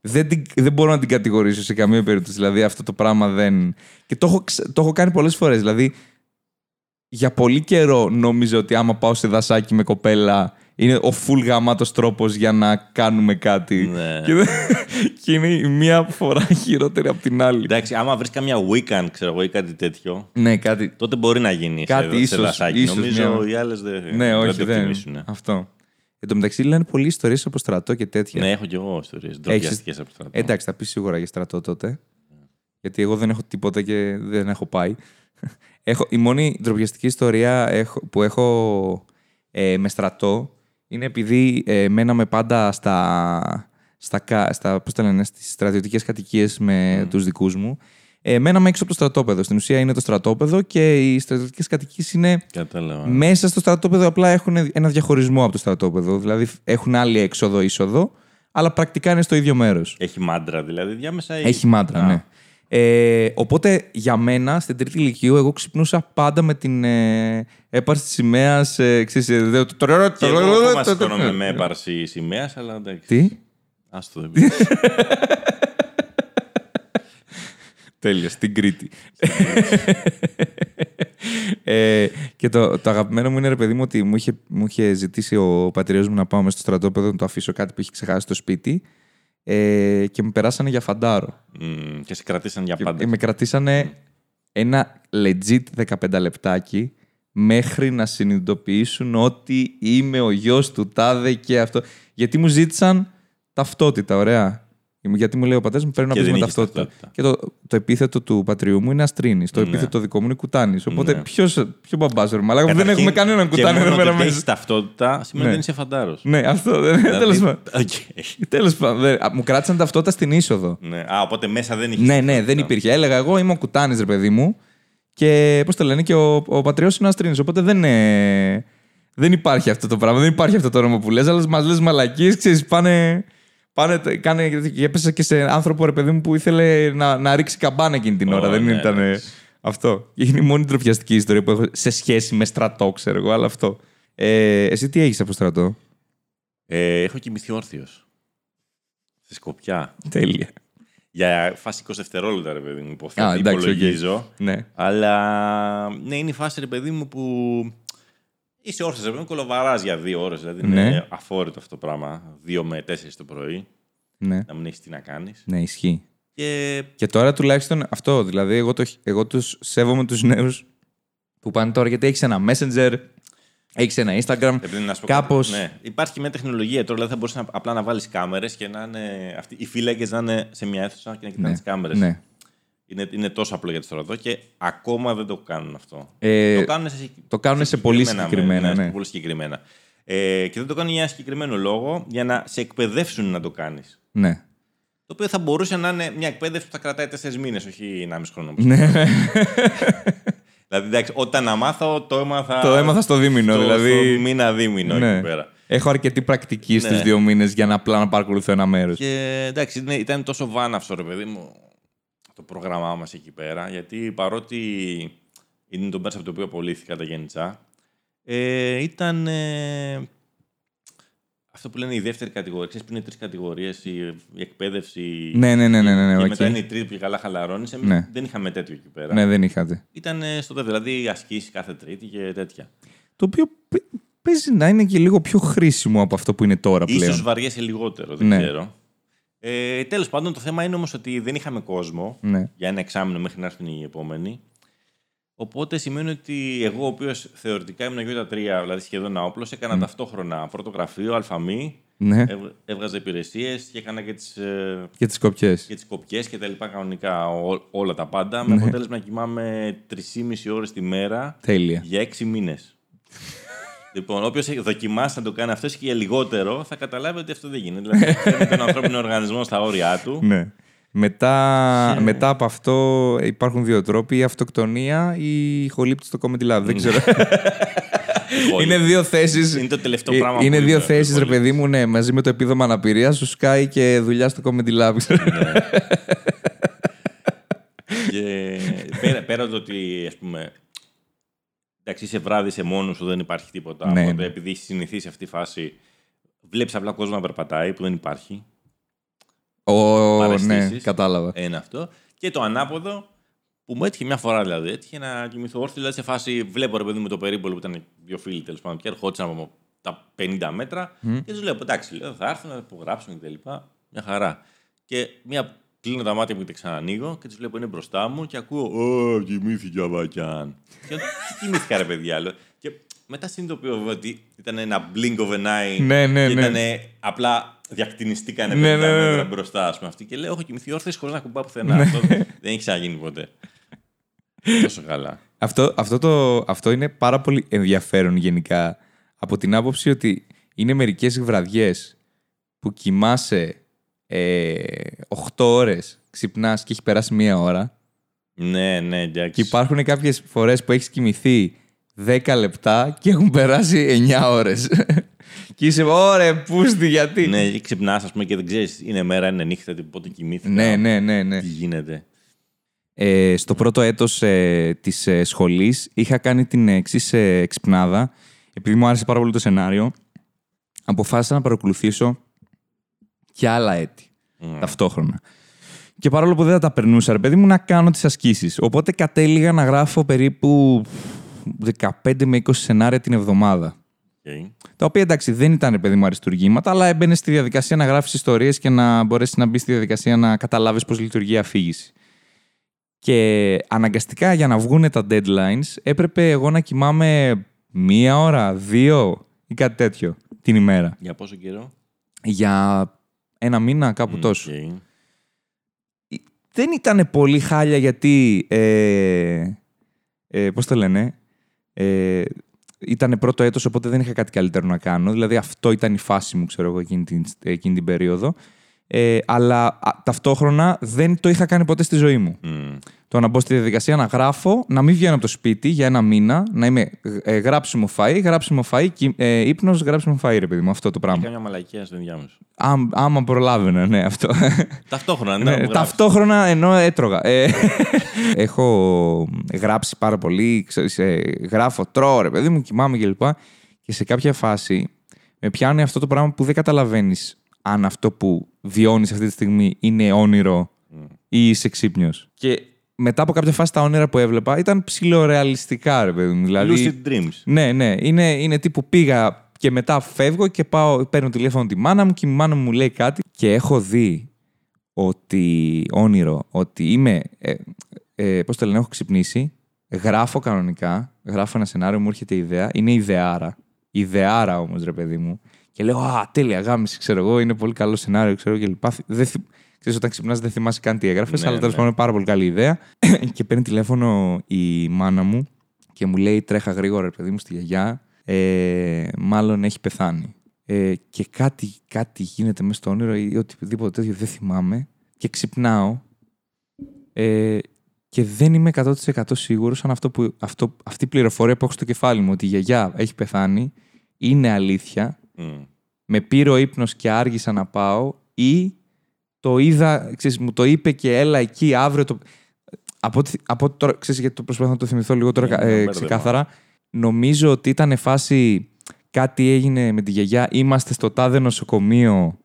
[SPEAKER 1] δεν, την- δεν μπορώ να την κατηγορήσω σε καμία περίπτωση. Δηλαδή αυτό το πράγμα δεν. Και το έχω, ξε- το έχω κάνει πολλές φορές. Δηλαδή για πολύ καιρό νόμιζα ότι άμα πάω σε δασάκι με κοπέλα είναι ο full γαμάτος τρόπος για να κάνουμε κάτι.
[SPEAKER 2] Ναι.
[SPEAKER 1] Και, δεν- και είναι η μία φορά χειρότερη από την άλλη.
[SPEAKER 2] Εντάξει, άμα βρεις καμιά weekend, ξέρω εγώ, ή κάτι τέτοιο,
[SPEAKER 1] ναι, κάτι.
[SPEAKER 2] τότε μπορεί να γίνει
[SPEAKER 1] Κάτι
[SPEAKER 2] σε, σε
[SPEAKER 1] ίσως-
[SPEAKER 2] δασάκι.
[SPEAKER 1] ίσως
[SPEAKER 2] Νομίζω
[SPEAKER 1] μια-
[SPEAKER 2] οι άλλες δεν,
[SPEAKER 1] Ναι, όχι,
[SPEAKER 2] το
[SPEAKER 1] δεν.
[SPEAKER 2] εκτιμήσουν.
[SPEAKER 1] Αυτό. Εν τω μεταξύ λένε πολλοί ιστορίες από στρατό και τέτοια.
[SPEAKER 2] Ναι, έχω κι εγώ ιστορίες. Ντροπιαστικές από το στρατό.
[SPEAKER 1] Εντάξει, θα πεις σίγουρα για στρατό τότε. Γιατί εγώ δεν έχω τίποτα και δεν έχω πάει. Έχω, η μόνη ντροπιαστική ιστορία έχω, που έχω ε, με στρατό είναι επειδή ε, μέναμε πάντα στα, στα, κα- στα πώς τα λένε, στις στρατιωτικές κατοικίες με τους δικούς μου. Ε, μέναμε έξω από το στρατόπεδο. Στην ουσία είναι το στρατόπεδο και οι στρατιωτικές κατοικίες είναι
[SPEAKER 2] Κατάλαβα.
[SPEAKER 1] μέσα στο στρατόπεδο απλά έχουν ένα διαχωρισμό από το στρατόπεδο. Δηλαδή έχουν άλλη έξοδο-είσοδο, αλλά πρακτικά είναι στο ίδιο μέρος.
[SPEAKER 2] Έχει μάντρα δηλαδή διάμεσα. ή-
[SPEAKER 1] Έχει μάντρα,
[SPEAKER 2] Α,
[SPEAKER 1] ναι. Ε, οπότε για μένα στην τρίτη ηλικίου εγώ ξυπνούσα πάντα με την ε, έπαρση της σημαίας. Ε, ξέρεις, ε, δε- το- το-
[SPEAKER 2] Και εγώ ακόμα
[SPEAKER 1] το-
[SPEAKER 2] σηκώνομαι με έπαρση σημαίας, αλλά εντάξει.
[SPEAKER 1] Τι;
[SPEAKER 2] Άστο δεν πειράζει.
[SPEAKER 1] Τέλεια, στην Κρήτη. ε, και το, το αγαπημένο μου είναι ρε παιδί μου ότι μου είχε, μου είχε ζητήσει ο πατριός μου να πάω μέσα στο στρατόπεδο να το αφήσω κάτι που είχε ξεχάσει στο σπίτι ε, και με περάσανε για φαντάρο.
[SPEAKER 2] Μμμ, Και σε κρατήσαν για
[SPEAKER 1] Και
[SPEAKER 2] πάντα.
[SPEAKER 1] με κρατήσανε ένα legit 15 λεπτάκι μέχρι να συνειδητοποιήσουν ότι είμαι ο γιος του τάδε και αυτό. Γιατί μου ζήτησαν ταυτότητα, ωραία. Γιατί μου λέει ο πατέρας μου πρέπει να
[SPEAKER 2] Και
[SPEAKER 1] πεις με
[SPEAKER 2] δεν είχες
[SPEAKER 1] ταυτότητα.
[SPEAKER 2] ταυτότητα.
[SPEAKER 1] Και το, το επίθετο του πατριού μου είναι Αστρίνης. Το
[SPEAKER 2] Ναι.
[SPEAKER 1] επίθετο δικό μου είναι Κουτάνης. Οπότε
[SPEAKER 2] Ναι.
[SPEAKER 1] ποιος, ποιο μπαμπάζο, ρε μαλάκα, δεν
[SPEAKER 2] Καταρχήν,
[SPEAKER 1] έχουμε κανέναν
[SPEAKER 2] και
[SPEAKER 1] κουτάνη
[SPEAKER 2] μόνο
[SPEAKER 1] εδώ πέρα
[SPEAKER 2] ότι
[SPEAKER 1] μέσα.
[SPEAKER 2] έχεις ταυτότητα σημαίνει
[SPEAKER 1] Ναι.
[SPEAKER 2] δεν είσαι φαντάρος.
[SPEAKER 1] Ναι, αυτό δεν Τέλος πάντων.
[SPEAKER 2] Οκ.
[SPEAKER 1] Τέλος πάντων. δεν- α, Μου κράτησαν ταυτότητα στην είσοδο.
[SPEAKER 2] Ναι. Α, οπότε μέσα δεν είχε.
[SPEAKER 1] Ναι, ναι, δεν υπήρχε. Έλεγα εγώ είμαι ο Κουτάνης, ρε παιδί μου. Και πώς το λένε, και ο, ο πατριός είναι ο Αστρίνης. Οπότε δεν, ε, δεν υπάρχει αυτό το πράγμα. Δεν υπάρχει αυτό το όνομα που λες, αλλά μας λες μαλακίες, ξέρεις, πάνε. Πάνε, κάνε, και έπεσα και σε άνθρωπο, ρε παιδί μου, που ήθελε να, να ρίξει καμπάνα εκείνη την ώρα.
[SPEAKER 2] Ω,
[SPEAKER 1] δεν
[SPEAKER 2] ναι,
[SPEAKER 1] ήταν. ε,
[SPEAKER 2] εντάξει.
[SPEAKER 1] αυτό. Είναι η μόνη ντροπιαστική ιστορία που έχω σε σχέση με στρατό, ξέρω εγώ, αλλά αυτό. Ε, εσύ τι έχεις από στρατό;
[SPEAKER 2] Ε, έχω κοιμηθεί όρθιος. Στη Σκοπιά.
[SPEAKER 1] Τέλεια.
[SPEAKER 2] Για φάση 20 δευτερόλεπτα, ρε παιδί μου, υποθέτω.
[SPEAKER 1] Α, εντάξει, οκ.
[SPEAKER 2] υπολογίζω.
[SPEAKER 1] Ναι.
[SPEAKER 2] Αλλά ναι, είναι η φάση, ρε παιδί μου, που είσαι όρθιος, ρε παιδί μου, κωλοβαράς για δύο ώρες. Δηλαδή
[SPEAKER 1] Ναι.
[SPEAKER 2] είναι αφόρητο αυτό το πράγμα. Δύο με τέσσερις το πρωί.
[SPEAKER 1] Ναι.
[SPEAKER 2] Να μην έχεις τι να κάνεις.
[SPEAKER 1] Ναι, ισχύει.
[SPEAKER 2] Και
[SPEAKER 1] Και τώρα τουλάχιστον αυτό. Δηλαδή, εγώ, το, εγώ τους σέβομαι τους νέους που πάνε τώρα γιατί έχεις ένα Messenger, έχεις ένα Instagram.
[SPEAKER 2] Επειδή να σου πω
[SPEAKER 1] Κάπως-
[SPEAKER 2] κάτι, Ναι. Υπάρχει μια τεχνολογία τώρα, δηλαδή θα μπορούσε να, απλά να βάλεις κάμερες και να είναι. Αυτοί, οι φύλακες να είναι σε μια αίθουσα και να κοιτάνε
[SPEAKER 1] Ναι,
[SPEAKER 2] τις κάμερες.
[SPEAKER 1] ναι.
[SPEAKER 2] Είναι, είναι τόσο απλό για τη στρατό και ακόμα δεν το κάνουν αυτό.
[SPEAKER 1] Ε,
[SPEAKER 2] το κάνουν σε,
[SPEAKER 1] το κάνουν σε πολύ συγκεκριμένα,
[SPEAKER 2] ναι,
[SPEAKER 1] ναι.
[SPEAKER 2] πολύ συγκεκριμένα. Ε, και δεν το κάνουν για ένα συγκεκριμένο λόγο, για να σε εκπαιδεύσουν να το κάνεις.
[SPEAKER 1] Ναι.
[SPEAKER 2] Το οποίο θα μπορούσε να είναι μια εκπαίδευση που θα κρατάει τέσσερις μήνες, όχι 1,5 χρόνο.
[SPEAKER 1] Ναι, ναι.
[SPEAKER 2] δηλαδή, εντάξει, όταν να μάθω, το έμαθα.
[SPEAKER 1] το έμαθα στο δίμηνο.
[SPEAKER 2] στο,
[SPEAKER 1] δηλαδή,
[SPEAKER 2] στο μήνα δίμηνο
[SPEAKER 1] ναι.
[SPEAKER 2] εκεί πέρα.
[SPEAKER 1] Έχω αρκετή πρακτική
[SPEAKER 2] Ναι.
[SPEAKER 1] στους δύο μήνες για να απλά να παρακολουθώ ένα μέρος.
[SPEAKER 2] Και εντάξει, είναι- ήταν τόσο βάναυσο ρε παιδί μου το πρόγραμμά μας εκεί πέρα. Γιατί παρότι είναι το μπέρσα από το οποίο απολύθηκα τα γέννητσα, ε, ήταν ε, αυτό που λένε η δεύτερη κατηγορία. Ξέρεις που είναι τρεις κατηγορίες, η, η εκπαίδευση.
[SPEAKER 1] Ναι, ναι, ναι, ναι, ναι, ναι,
[SPEAKER 2] και
[SPEAKER 1] οκ.
[SPEAKER 2] μετά είναι η τρίτη που καλά χαλαρώνεις. Εμείς
[SPEAKER 1] Ναι.
[SPEAKER 2] δεν είχαμε τέτοιο εκεί πέρα.
[SPEAKER 1] Ναι, δεν είχατε.
[SPEAKER 2] Ήταν ε, στο δεύτερο, δηλαδή ασκήσεις κάθε τρίτη και τέτοια.
[SPEAKER 1] Το οποίο παι- παίζει να είναι και λίγο πιο χρήσιμο από αυτό που είναι τώρα πλέον.
[SPEAKER 2] Ίσως βαριέσαι λιγότερο, δεν
[SPEAKER 1] Ναι.
[SPEAKER 2] ξέρω. Ε, Τέλος πάντων, το θέμα είναι όμως ότι δεν είχαμε κόσμο
[SPEAKER 1] Ναι.
[SPEAKER 2] για ένα εξάμηνο μέχρι να έρθουν οι επόμενοι. Οπότε σημαίνει ότι εγώ, ο οποίος θεωρητικά ήμουν γύρω τα τρία, δηλαδή σχεδόν άοπλος, έκανα ταυτόχρονα πρώτο γραφείο, αλφαμή,
[SPEAKER 1] Ναι.
[SPEAKER 2] έβ- έβγαζα υπηρεσίες και έκανα και τις ε,
[SPEAKER 1] Και τις κοπιές.
[SPEAKER 2] και τις κοπιές και τα λοιπά κανονικά, ό- όλα τα πάντα,
[SPEAKER 1] Ναι.
[SPEAKER 2] με αποτέλεσμα να κοιμάμαι 3,5 ώρες τη μέρα
[SPEAKER 1] Τέλεια.
[SPEAKER 2] για 6 μήνες. Λοιπόν, όποιος δοκιμάσει να το κάνει αυτός και για λιγότερο, θα καταλάβει ότι αυτό δεν γίνεται. Δηλαδή, φέρνει τον ανθρώπινο οργανισμό στα όρια του.
[SPEAKER 1] Ναι. Μετά, μετά από αυτό υπάρχουν δύο τρόποι, η αυτοκτονία ή η χολύπτη στο Comedy Lab. Δεν ξέρω. είναι δύο θέσεις.
[SPEAKER 2] Είναι το τελευταίο
[SPEAKER 1] Ε,
[SPEAKER 2] πράγμα που
[SPEAKER 1] Είναι δύο
[SPEAKER 2] είμαι,
[SPEAKER 1] θέσεις, ρε
[SPEAKER 2] πολύ.
[SPEAKER 1] παιδί μου, ναι. Μαζί με το επίδομα αναπηρίας σου σκάει και δουλειά στο Comedy Lab. ξέρω.
[SPEAKER 2] Ναι. και πέρα, πέρα το ότι, ας πούμε, εντάξει, είσαι βράδυ, είσαι μόνος σου, δεν υπάρχει τίποτα.
[SPEAKER 1] Ναι,
[SPEAKER 2] Οπότε,
[SPEAKER 1] ναι.
[SPEAKER 2] επειδή έχει συνηθίσει αυτή τη φάση, βλέπεις απλά κόσμο να περπατάει, που δεν υπάρχει.
[SPEAKER 1] Ο, ναι,
[SPEAKER 2] Παραισθήσεις.
[SPEAKER 1] κατάλαβα.
[SPEAKER 2] Ένα αυτό. Και το ανάποδο, που μου έτυχε μια φορά δηλαδή, έτυχε να κοιμηθώ όρθιο, δηλαδή σε φάση βλέπω ρε παιδί μου το περίπολο που ήταν δύο φίλοι τέλος πάντων και ερχόντουσαν από τα 50 μέτρα και τους λέω: Εντάξει, λέω, θα έρθουν να υπογράψουν κτλ. Μια χαρά. Και μια κλείνω τα μάτια μου και τα ξανανοίγω και τους βλέπω είναι μπροστά μου και ακούω: Ω, κοιμήθηκε ο Βακιάν. και λέω, τι κοιμήθηκα ρε παιδιά, λέω. Και μετά συνειδητοποιώ βέβαια ότι ήταν ένα blink of an eye.
[SPEAKER 1] Ναι, ναι,
[SPEAKER 2] και
[SPEAKER 1] ναι.
[SPEAKER 2] ήταν απλά διακτηνιστήκανε
[SPEAKER 1] Ναι,
[SPEAKER 2] 50
[SPEAKER 1] ναι, ναι.
[SPEAKER 2] μέτρα μπροστά, ας πούμε αυτή. Και λέω: Έχω κοιμηθεί όρθιος χωρίς να κουμπάω πουθενά.
[SPEAKER 1] Ναι.
[SPEAKER 2] Αυτό δεν έχει ξαναγίνει ποτέ. Τόσο καλά.
[SPEAKER 1] Αυτό, αυτό, το, αυτό είναι πάρα πολύ ενδιαφέρον γενικά από την άποψη ότι είναι μερικές βραδιές που κοιμάσαι ε, 8 ώρες, ξυπνάς και έχει περάσει μία ώρα
[SPEAKER 2] Ναι, ναι, εντάξει.
[SPEAKER 1] και υπάρχουν κάποιες φορές που έχεις κοιμηθεί 10 λεπτά και έχουν περάσει 9 ώρες. και είσαι, ωραία, πούστη, γιατί.
[SPEAKER 2] Ναι, ή ξυπνάς, ας πούμε, και δεν ξέρεις, είναι μέρα, είναι νύχτα, τι- πότε κοιμήθηκα.
[SPEAKER 1] ναι, ναι, ναι. ναι.
[SPEAKER 2] Τι γίνεται.
[SPEAKER 1] Ε, στο πρώτο έτος ε, της ε, σχολής είχα κάνει την εξής ε, εξυπνάδα. Επειδή μου άρεσε πάρα πολύ το σενάριο, αποφάσισα να παρακολουθήσω και άλλα έτη
[SPEAKER 2] Μμ.
[SPEAKER 1] ταυτόχρονα. Και παρόλο που δεν θα τα περνούσα, ρε παιδί μου, να κάνω τις ασκήσεις. Οπότε κατέληγα να γράφω περίπου 15 με 20 σενάρια την εβδομάδα.
[SPEAKER 2] Οκ.
[SPEAKER 1] Τα οποία εντάξει δεν ήταν ρε παιδί μου αριστουργήματα, αλλά έμπαινε στη διαδικασία να γράφεις ιστορίες και να μπορέσεις να μπεις στη διαδικασία να καταλάβεις πώς λειτουργεί η αφήγηση. Και αναγκαστικά για να βγουν τα deadlines έπρεπε εγώ να κοιμάμαι μία ώρα, δύο ή κάτι τέτοιο την ημέρα.
[SPEAKER 2] Για πόσο καιρό;
[SPEAKER 1] Για ένα μήνα, κάπου
[SPEAKER 2] Μμ,
[SPEAKER 1] τόσο.
[SPEAKER 2] οκ.
[SPEAKER 1] Δεν ήταν πολύ χάλια γιατί. Ε, ε, Πώς το λένε. Ε, ήταν πρώτο έτος, οπότε δεν είχα κάτι καλύτερο να κάνω. Δηλαδή αυτό ήταν η φάση μου, ξέρω εγώ, εκείνη την, εκείνη την περίοδο. Ε, αλλά α, ταυτόχρονα δεν το είχα κάνει ποτέ στη ζωή μου.
[SPEAKER 2] Μμ.
[SPEAKER 1] Το να μπω στη διαδικασία να γράφω, να μην βγαίνω από το σπίτι για ένα μήνα, να είμαι ε, γράψιμο φαΐ, γράψιμο φαΐ, κι- ε, ύπνος, γράψιμο φαΐ, ρε παιδί μου, αυτό το πράγμα.
[SPEAKER 2] Κάμια μαλακία στο ενδιάμεσο.
[SPEAKER 1] Άμ- άμα προλάβαινα, ναι, αυτό.
[SPEAKER 2] Ταυτόχρονα, ναι.
[SPEAKER 1] Ναι,
[SPEAKER 2] να μου γράψεις.
[SPEAKER 1] ταυτόχρονα ενώ έτρωγα. Ε, έχω γράψει πάρα πολύ, ξέρεις, ε, γράφω, τρώω ρε παιδί μου, κοιμάμαι κλπ. Και σε κάποια φάση με πιάνει αυτό το πράγμα που δεν καταλαβαίνεις αν αυτό που βιώνεις αυτή τη στιγμή είναι όνειρο
[SPEAKER 2] Μμ.
[SPEAKER 1] ή είσαι ξύπνιος. Και μετά από κάποια φάση τα όνειρα που έβλεπα ήταν ψιλορεαλιστικά, ρε παιδί μου. Δηλαδή,
[SPEAKER 2] Lucid dreams.
[SPEAKER 1] ναι, ναι. Είναι, είναι τύπου πήγα και μετά φεύγω και πάω, παίρνω τηλέφωνο τη μάνα μου και η μάνα μου λέει κάτι και έχω δει ότι όνειρο, ότι είμαι, ε, ε, πώς το λένε, έχω ξυπνήσει, γράφω κανονικά, γράφω ένα σενάριο, μου έρχεται η ιδέα, είναι ιδεάρα. Ιδεάρα όμως, ρε παιδί μου. Και λέω, α, τέλεια, γάμιση, ξέρω εγώ, είναι πολύ καλό σενάριο, ξέρω και λοιπά. Δεν θυ- Ξέρεις, όταν ξυπνάς δεν θυμάσαι καν τι έγραφες,
[SPEAKER 2] Ναι,
[SPEAKER 1] αλλά τέλος
[SPEAKER 2] ναι.
[SPEAKER 1] πάντων είναι πάρα πολύ καλή ιδέα. και παίρνει τηλέφωνο η μάνα μου και μου λέει: Τρέχα γρήγορα, ρε παιδί μου, στη γιαγιά. Ε, μάλλον έχει πεθάνει. Ε, και κάτι, κάτι γίνεται μέσα στο όνειρο ή οτιδήποτε τέτοιο δεν θυμάμαι. Και ξυπνάω. Ε, και δεν είμαι 100% σίγουρος αν αυτό που, αυτό, αυτή η πληροφορία που έχω στο κεφάλι μου ότι η γιαγιά έχει πεθάνει είναι αλήθεια.
[SPEAKER 2] Μμ.
[SPEAKER 1] Με πήρε ο ύπνος και άργησα να πάω ή το είδα, ξέρεις, μου το είπε και έλα εκεί αύριο. Το... Από, ό,τι- από ό,τι τώρα, ξέρεις, γιατί το προσπαθώ να το θυμηθώ λίγο τώρα
[SPEAKER 2] Ναι,
[SPEAKER 1] ε,
[SPEAKER 2] ναι, μπέρδεμα.
[SPEAKER 1] ξεκάθαρα. Νομίζω ότι ήταν φάση κάτι έγινε με τη γιαγιά, είμαστε στο τάδε νοσοκομείο,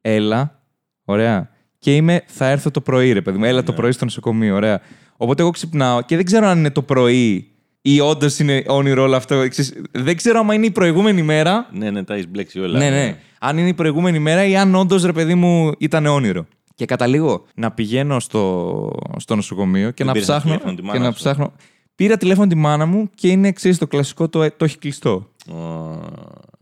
[SPEAKER 1] έλα, ωραία. Και είμαι, θα έρθω το πρωί, ρε παιδί μου. Έλα το
[SPEAKER 2] Ναι.
[SPEAKER 1] πρωί στο νοσοκομείο, ωραία. Οπότε εγώ ξυπνάω και δεν ξέρω αν είναι το πρωί ή όντως είναι όνειρο όλο αυτό. Ξέρεις, δεν ξέρω αν είναι η προηγούμενη μέρα.
[SPEAKER 2] Ναι, ναι, τα έχεις μπλέξει όλα.
[SPEAKER 1] Ναι, ναι. Αν είναι η προηγούμενη μέρα ή αν όντως ρε παιδί μου ήταν όνειρο. Και καταλήγω να πηγαίνω στο, στο νοσοκομείο και
[SPEAKER 2] Δεν
[SPEAKER 1] να
[SPEAKER 2] πήρες
[SPEAKER 1] ψάχνω.
[SPEAKER 2] τηλέφωνο τη
[SPEAKER 1] Και
[SPEAKER 2] μάνα
[SPEAKER 1] να
[SPEAKER 2] σου;
[SPEAKER 1] ψάχνω. Πήρα τηλέφωνο τη μάνα μου και είναι εξή το κλασικό το, το έχει κλειστό.
[SPEAKER 2] Ω,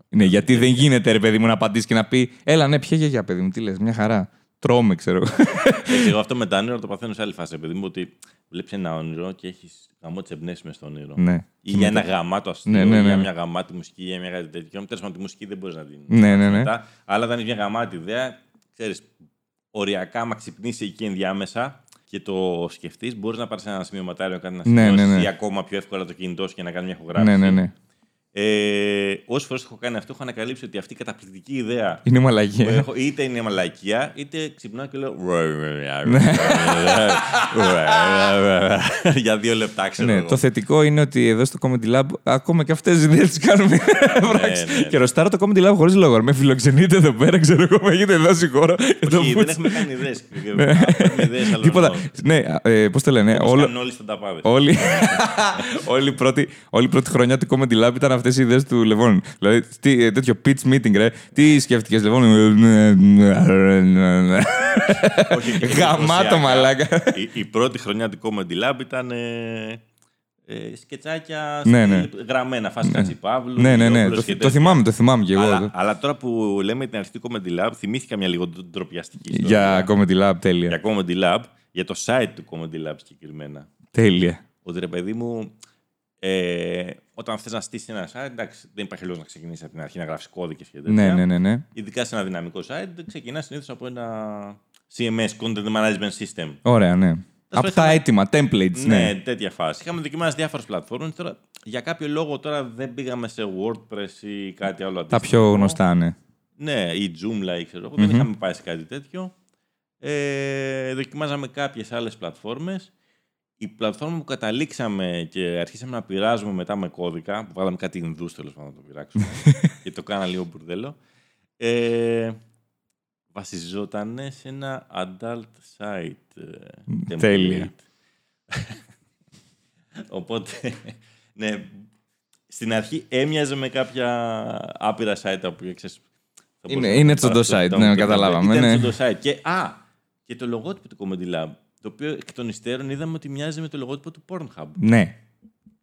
[SPEAKER 1] Ναι, γιατί δεν γίνεται ρε παιδί μου να απαντήσει και να πει Έλα, ναι, ποια γιαγιά, παιδί μου, τι λες, μια χαρά. Τρώμε, ξέρω. εγώ».
[SPEAKER 2] Έτσι, εγώ αυτό με τα όνειρα το παθαίνω σε άλλη φάση, επειδή μου ότι βλέπεις ένα όνειρο και έχεις γαμό τις εμπνεύσεις μες στο όνειρο.
[SPEAKER 1] ναι.
[SPEAKER 2] Ή για ένα γαμάτο αστείο,
[SPEAKER 1] Ναι, ναι,
[SPEAKER 2] ή
[SPEAKER 1] ναι,
[SPEAKER 2] για
[SPEAKER 1] ναι.
[SPEAKER 2] μια γαμάτη μουσική, ή για μια κάτι τέτοιο. Τέλος πάντων, τη μουσική δεν μπορείς να την.
[SPEAKER 1] Ναι, ναι, ναι.
[SPEAKER 2] μετά. Αλλά όταν έχεις μια γαμάτη ιδέα, ξέρεις, οριακά, άμα ξυπνήσει εκεί ενδιάμεσα και το σκεφτείς, μπορείς να πάρεις ένα σημειωματάριο, κάτι να
[SPEAKER 1] Ναι, ναι,
[SPEAKER 2] σημειώσεις
[SPEAKER 1] ναι.
[SPEAKER 2] ή ακόμα πιο εύκολα το κινητό σου και να κάνει μια ηχογράφηση.
[SPEAKER 1] ναι, ναι, ναι.
[SPEAKER 2] Ε, Όσες φορές έχω κάνει αυτό, έχω ανακαλύψει ότι αυτή η καταπληκτική ιδέα
[SPEAKER 1] Είναι
[SPEAKER 2] που
[SPEAKER 1] μαλακία.
[SPEAKER 2] έχω, είτε είναι μαλακία, είτε ξυπνάω και λέω.
[SPEAKER 1] Ναι.
[SPEAKER 2] Για δύο λεπτά, ξέρω.
[SPEAKER 1] Ναι,
[SPEAKER 2] εγώ.
[SPEAKER 1] το θετικό είναι ότι εδώ στο Comedy Lab ακόμα και αυτές τις ιδέες τις κάνουμε πράξη.
[SPEAKER 2] ναι, ναι.
[SPEAKER 1] Και ροστάρω το Comedy Lab χωρίς λόγο. Με φιλοξενείτε εδώ πέρα, ξέρω εγώ, με έχετε δώσει χώρο. για το
[SPEAKER 2] Όχι, δεν
[SPEAKER 1] πούτσι.
[SPEAKER 2] έχουμε κάνει ιδέες. ιδέες άλλων.
[SPEAKER 1] Τίποτα. Ναι, ε, πώς το λένε.
[SPEAKER 2] Όλο...
[SPEAKER 1] Όλο,
[SPEAKER 2] Κάνουν όλοι στον ταπάδε.
[SPEAKER 1] Όλη, όλη, η πρώτη, όλη η πρώτη χρονιά του Comedy Lab ήταν αυτές οι ιδέες του Λεβόν. Δηλαδή, τι, ε, τέτοιο pitch meeting, ρε. Τι σκέφτηκες, Λεβόν; Γαμάτο μαλάκα.
[SPEAKER 2] Η, η πρώτη χρονιά του Comedy Lab ήταν ε, ε, σκετσάκια
[SPEAKER 1] Ναι,
[SPEAKER 2] στη-
[SPEAKER 1] ναι.
[SPEAKER 2] γραμμένα, φάση Κατσι Παύλου.
[SPEAKER 1] Ναι, ναι, ναι.
[SPEAKER 2] Γιώργος
[SPEAKER 1] Το,
[SPEAKER 2] και
[SPEAKER 1] το
[SPEAKER 2] τέτοια.
[SPEAKER 1] θυμάμαι, το θυμάμαι κι εγώ.
[SPEAKER 2] Αλλά, αλλά τώρα που λέμε την αρχή του Comedy Lab, θυμήθηκα μια λίγο ντροπιαστική ιστορία.
[SPEAKER 1] Για Comedy Lab, τέλεια.
[SPEAKER 2] για Comedy Lab, για το site του Comedy Lab συγκεκριμένα.
[SPEAKER 1] Τέλεια.
[SPEAKER 2] Ότι ρε παιδί μου, ε, όταν θες να στήσεις ένα site, εντάξει, δεν υπάρχει λόγος να ξεκινήσεις από την αρχή να γράφεις κώδικες και τέτοια.
[SPEAKER 1] Ναι, ναι, ναι, ναι.
[SPEAKER 2] Ειδικά σε ένα δυναμικό site, ξεκινάς συνήθως από ένα CMS, Content Management System.
[SPEAKER 1] Ωραία, ναι. Από τα
[SPEAKER 2] είχαμε-
[SPEAKER 1] έτοιμα, templates,
[SPEAKER 2] Ναι,
[SPEAKER 1] ναι.
[SPEAKER 2] τέτοια φάση. Είχαμε δοκιμάσει διάφορες πλατφόρμες. Τώρα, για κάποιο λόγο τώρα δεν πήγαμε σε WordPress ή κάτι άλλο
[SPEAKER 1] Τα
[SPEAKER 2] αντίστοιχο.
[SPEAKER 1] πιο γνωστά, ναι.
[SPEAKER 2] Ναι, ή Joomla ή ξέρω εγώ. Δεν είχαμε πάει σε κάτι τέτοιο. Ε, δοκιμάζαμε κάποιες άλλες πλατφόρμες. Η πλατφόρμα που καταλήξαμε και αρχίσαμε να πειράζουμε μετά με κώδικα, που βάλαμε κάτι Ινδούς τέλος πάντων να το πειράξουμε, και το κάνα λίγο μπουρδέλο, ε, βασιζόταν σε ένα adult site. ε, template.
[SPEAKER 1] Τέλεια.
[SPEAKER 2] Οπότε, ναι, στην αρχή έμοιαζε με κάποια άπειρα site τα οποία ξέρεις, θα
[SPEAKER 1] Είναι-
[SPEAKER 2] μπορούσαμε
[SPEAKER 1] είναι
[SPEAKER 2] να
[SPEAKER 1] τσοντός
[SPEAKER 2] παραστούμε.
[SPEAKER 1] site, ναι,
[SPEAKER 2] Ήταν-
[SPEAKER 1] καταλάβαμε,
[SPEAKER 2] Ήταν
[SPEAKER 1] ναι.
[SPEAKER 2] τσοντός site. Και, α, και το λογότυπο του Comedy Lab, το οποίο εκ των υστέρων είδαμε ότι μοιάζει με το λογότυπο του Pornhub.
[SPEAKER 1] Ναι.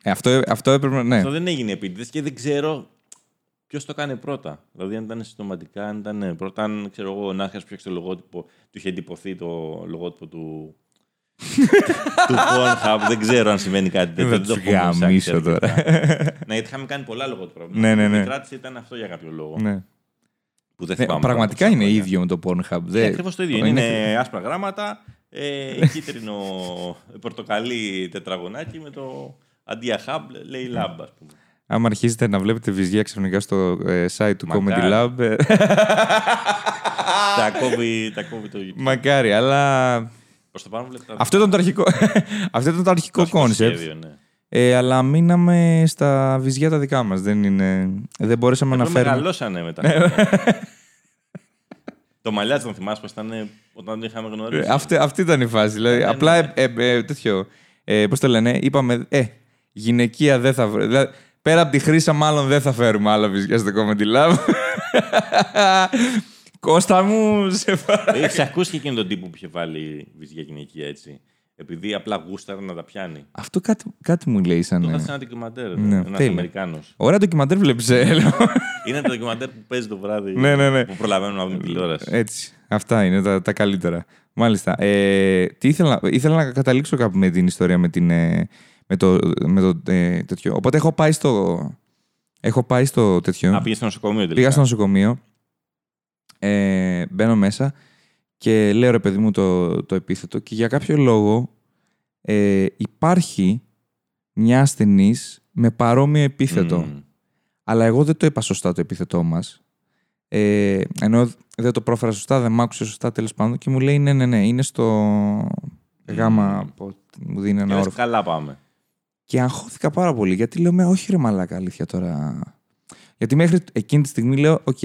[SPEAKER 1] Ε, αυτό, αυτό έπρεπε να. Ναι.
[SPEAKER 2] Αυτό δεν έγινε επίτηδες και δεν ξέρω ποιος το κάνει πρώτα. Δηλαδή, αν ήταν συστηματικά, αν ήταν πρώτα, αν ξέρω εγώ, ο Νάσκα που φτιάξει το λογότυπο, του είχε εντυπωθεί το λογότυπο του. του Pornhub. Δεν ξέρω αν συμβαίνει κάτι τέτοιο.
[SPEAKER 1] Θα
[SPEAKER 2] δεν το
[SPEAKER 1] τους
[SPEAKER 2] έχουμε ψάξει
[SPEAKER 1] γαμίσω
[SPEAKER 2] αρκετά.
[SPEAKER 1] τώρα.
[SPEAKER 2] ναι, γιατί είχαμε κάνει πολλά λογότυπα.
[SPEAKER 1] Ναι, ναι, ναι.
[SPEAKER 2] Η κράτηση ήταν αυτό για κάποιο λόγο.
[SPEAKER 1] ναι.
[SPEAKER 2] Που δεν
[SPEAKER 1] Ναι,
[SPEAKER 2] θυμάμαι
[SPEAKER 1] πραγματικά
[SPEAKER 2] τώρα
[SPEAKER 1] είναι
[SPEAKER 2] πόσα
[SPEAKER 1] ίδιο με το Pornhub.
[SPEAKER 2] χρόνια.
[SPEAKER 1] Δεν-
[SPEAKER 2] Είναι ακριβώς το ίδιο. Είναι, άσπρα γράμματα, ε, κίτρινο πορτοκαλί τετραγωνάκι με το αντί για hub λέει lab, ας πούμε.
[SPEAKER 1] Άμα αρχίσετε να βλέπετε βυζιά ξαφνικά στο ε, site του Comedy
[SPEAKER 2] Μακάρι.
[SPEAKER 1] Lab. ε,
[SPEAKER 2] τα, κόβει, τα κόβει το
[SPEAKER 1] Μακάρι, αλλά.
[SPEAKER 2] Προ το πάνω βλέπετε.
[SPEAKER 1] Αυτό ήταν το αρχικό, Αυτό ήταν το αρχικό
[SPEAKER 2] το
[SPEAKER 1] concept.
[SPEAKER 2] σχέδιο, ναι.
[SPEAKER 1] Ε, αλλά μείναμε στα βυζιά τα δικά μας. Δεν, είναι... δεν μπορέσαμε να
[SPEAKER 2] Αυτό
[SPEAKER 1] φέρουμε...
[SPEAKER 2] μεγαλώσανε μετά. το μαλλιάτσι τον θυμάσαι πως ήταν ε, όταν τον είχαμε γνωρίσει.
[SPEAKER 1] Ε, Αυτή, αυτή ήταν η φάση. Δηλαδή,
[SPEAKER 2] Ναι, ναι,
[SPEAKER 1] απλά
[SPEAKER 2] ναι.
[SPEAKER 1] ε, ε, ε, τέτοιο. Ε, Πώς το λένε, είπαμε, ε, γυναικεία δεν θα βρούμε. Δηλαδή, πέρα από τη χρήσα, μάλλον δεν θα φέρουμε άλλα βυζιά στο Comedy Lab. Κώστα μου, σε παρακαλώ.
[SPEAKER 2] Έχεις ακούσει και εκείνον τον τύπο που είχε βάλει βυζιά γυναικεία έτσι; Επειδή απλά γούσταρε να τα πιάνει.
[SPEAKER 1] Αυτό κάτι, κάτι μου λέει σαν.
[SPEAKER 2] Το είχα
[SPEAKER 1] ε,
[SPEAKER 2] σε ένα ντοκιμαντέρ.
[SPEAKER 1] Ναι,
[SPEAKER 2] Ένας
[SPEAKER 1] τέλεια.
[SPEAKER 2] Αμερικάνος.
[SPEAKER 1] Ωραία ντοκιμαντέρ βλέπεις, ε, λέω.
[SPEAKER 2] Είναι το ντοκιμαντέρ που παίζει το βράδυ.
[SPEAKER 1] Ναι, ναι, ναι.
[SPEAKER 2] Που προλαβαίνουμε να δούμε τηλεόραση.
[SPEAKER 1] Έτσι. Αυτά είναι τα, τα καλύτερα. Μάλιστα. Ε, τι ήθελα, ήθελα να καταλήξω κάπου με την ιστορία με, την, ε, με το, με το ε, τέτοιο. Οπότε έχω πάει στο, έχω πάει στο τέτοιο.
[SPEAKER 2] Να πήγες στο νοσοκομείο τελικά.
[SPEAKER 1] Πήγα στο νοσοκομείο. Ε, μπαίνω μέσα και λέω ρε παιδί μου το, το επίθετο και για κάποιο λόγο ε, υπάρχει μια ασθενής με παρόμοιο επίθετο.
[SPEAKER 2] Μμμ.
[SPEAKER 1] Αλλά εγώ δεν το είπα σωστά το επίθετό μας. Ε, ενώ δεν το πρόφερα σωστά, δεν μ' άκουσε σωστά τέλος πάντων και μου λέει ναι, ναι, ναι, είναι στο γάμα. πω- Μου δίνει
[SPEAKER 2] Και
[SPEAKER 1] ένα
[SPEAKER 2] λες,
[SPEAKER 1] όροφο.
[SPEAKER 2] καλά πάμε.
[SPEAKER 1] Και αγχώθηκα πάρα πολύ γιατί λέω με όχι ρε μαλάκα αλήθεια τώρα. Γιατί μέχρι εκείνη τη στιγμή λέω οκ,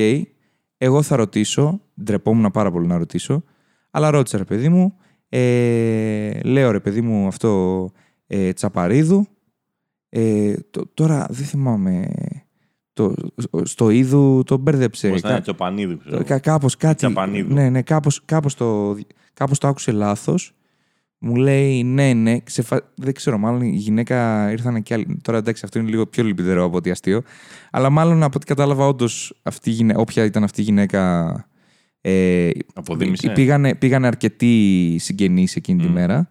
[SPEAKER 1] εγώ θα ρωτήσω, ντρεπόμουν πάρα πολύ να ρωτήσω, αλλά ρώτησα ρε παιδί μου, ε, λέω ρε παιδί μου αυτό ε, τσαπαρίδου, ε, το- τώρα δεν θυμάμαι, το, στο είδου το μπέρδεψε.
[SPEAKER 2] Πώς ήταν
[SPEAKER 1] Κα-
[SPEAKER 2] Τσοπανίδου, ξέρω.
[SPEAKER 1] το- κα- κάπως κάτι.
[SPEAKER 2] Τσαπανίδου.
[SPEAKER 1] Ναι, ναι, κάπως, κάπως, το, κάπως το άκουσε λάθος. Μου λέει ναι, ναι. Ξεφα... Δεν ξέρω, μάλλον η γυναίκα ήρθαν και άλλοι. Τώρα εντάξει, αυτό είναι λίγο πιο λυπητερό από ότι αστείο. Αλλά μάλλον από ό,τι κατάλαβα, όντως αυτή η γυναίκα, όποια ήταν αυτή η γυναίκα. Ε,
[SPEAKER 2] Αποδίμησε.
[SPEAKER 1] πήγανε, πήγανε αρκετοί συγγενείς εκείνη τη
[SPEAKER 2] Μμ.
[SPEAKER 1] μέρα.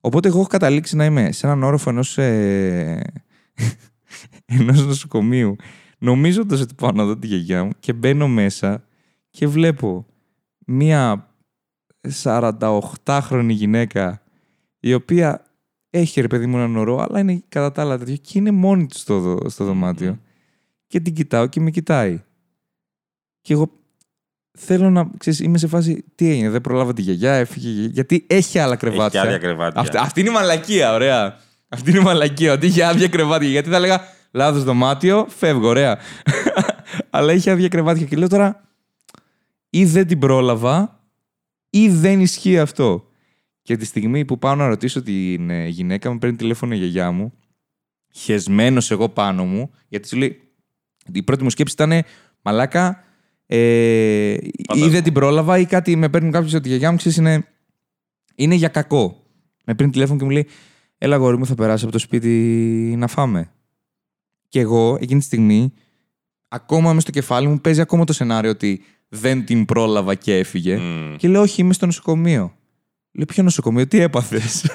[SPEAKER 1] Οπότε εγώ έχω καταλήξει να είμαι σε έναν όροφο ενός, ε, ενός νοσοκομείου νομίζοντας ότι πάω να δω τη γιαγιά μου και μπαίνω μέσα και βλέπω μία 48χρονη γυναίκα η οποία έχει ρε παιδί μου έναν ωρό αλλά είναι κατά τα άλλα τέτοιο και είναι μόνη της στο, δω- στο δωμάτιο
[SPEAKER 2] Μμμ.
[SPEAKER 1] και την κοιτάω και με κοιτάει. Και εγώ θέλω να, ξέρεις, είμαι σε φάση, τι έγινε, δεν προλάβα τη γιαγιά, έφυγε η γιαγιά, γιατί έχει άλλα
[SPEAKER 2] Έχει και
[SPEAKER 1] κρεβάτια.
[SPEAKER 2] άδεια κρεβάτια.
[SPEAKER 1] Αυτή, αυτή είναι η μαλακία, ωραία. Αυτή είναι η μαλακία, ότι είχε άδεια κρεβάτια. Γιατί θα έλεγα, λάθος δωμάτιο, φεύγω, ωραία. Αλλά είχε άδεια κρεβάτια και λέω τώρα, ή δεν την πρόλαβα, ή δεν ισχύει αυτό; Και τη στιγμή που πάω να ρωτήσω την ε, γυναίκα μου, παίρνει τηλέφωνο η γιαγιά μου, χεσμένος εγώ πάνω μου, γιατί σου λέει, η πρώτη μου σκέψη ήταν, μαλάκα, ε, ή
[SPEAKER 2] Φαντάζομαι.
[SPEAKER 1] δεν την πρόλαβα ή κάτι με παίρνει κάποιος ότι η γιαγιά μου ξέρεις, είναι, είναι για κακό. Με παίρνει τηλέφωνο και μου λέει, έλα γόρι μου θα περάσει από το σπίτι να φάμε. Και εγώ εκείνη τη στιγμή, ακόμα με στο κεφάλι μου παίζει ακόμα το σενάριο ότι δεν την πρόλαβα και έφυγε.
[SPEAKER 2] Μμ.
[SPEAKER 1] Και λέω, όχι, είμαι στο νοσοκομείο. Λέω, ποιο νοσοκομείο, τι έπαθες;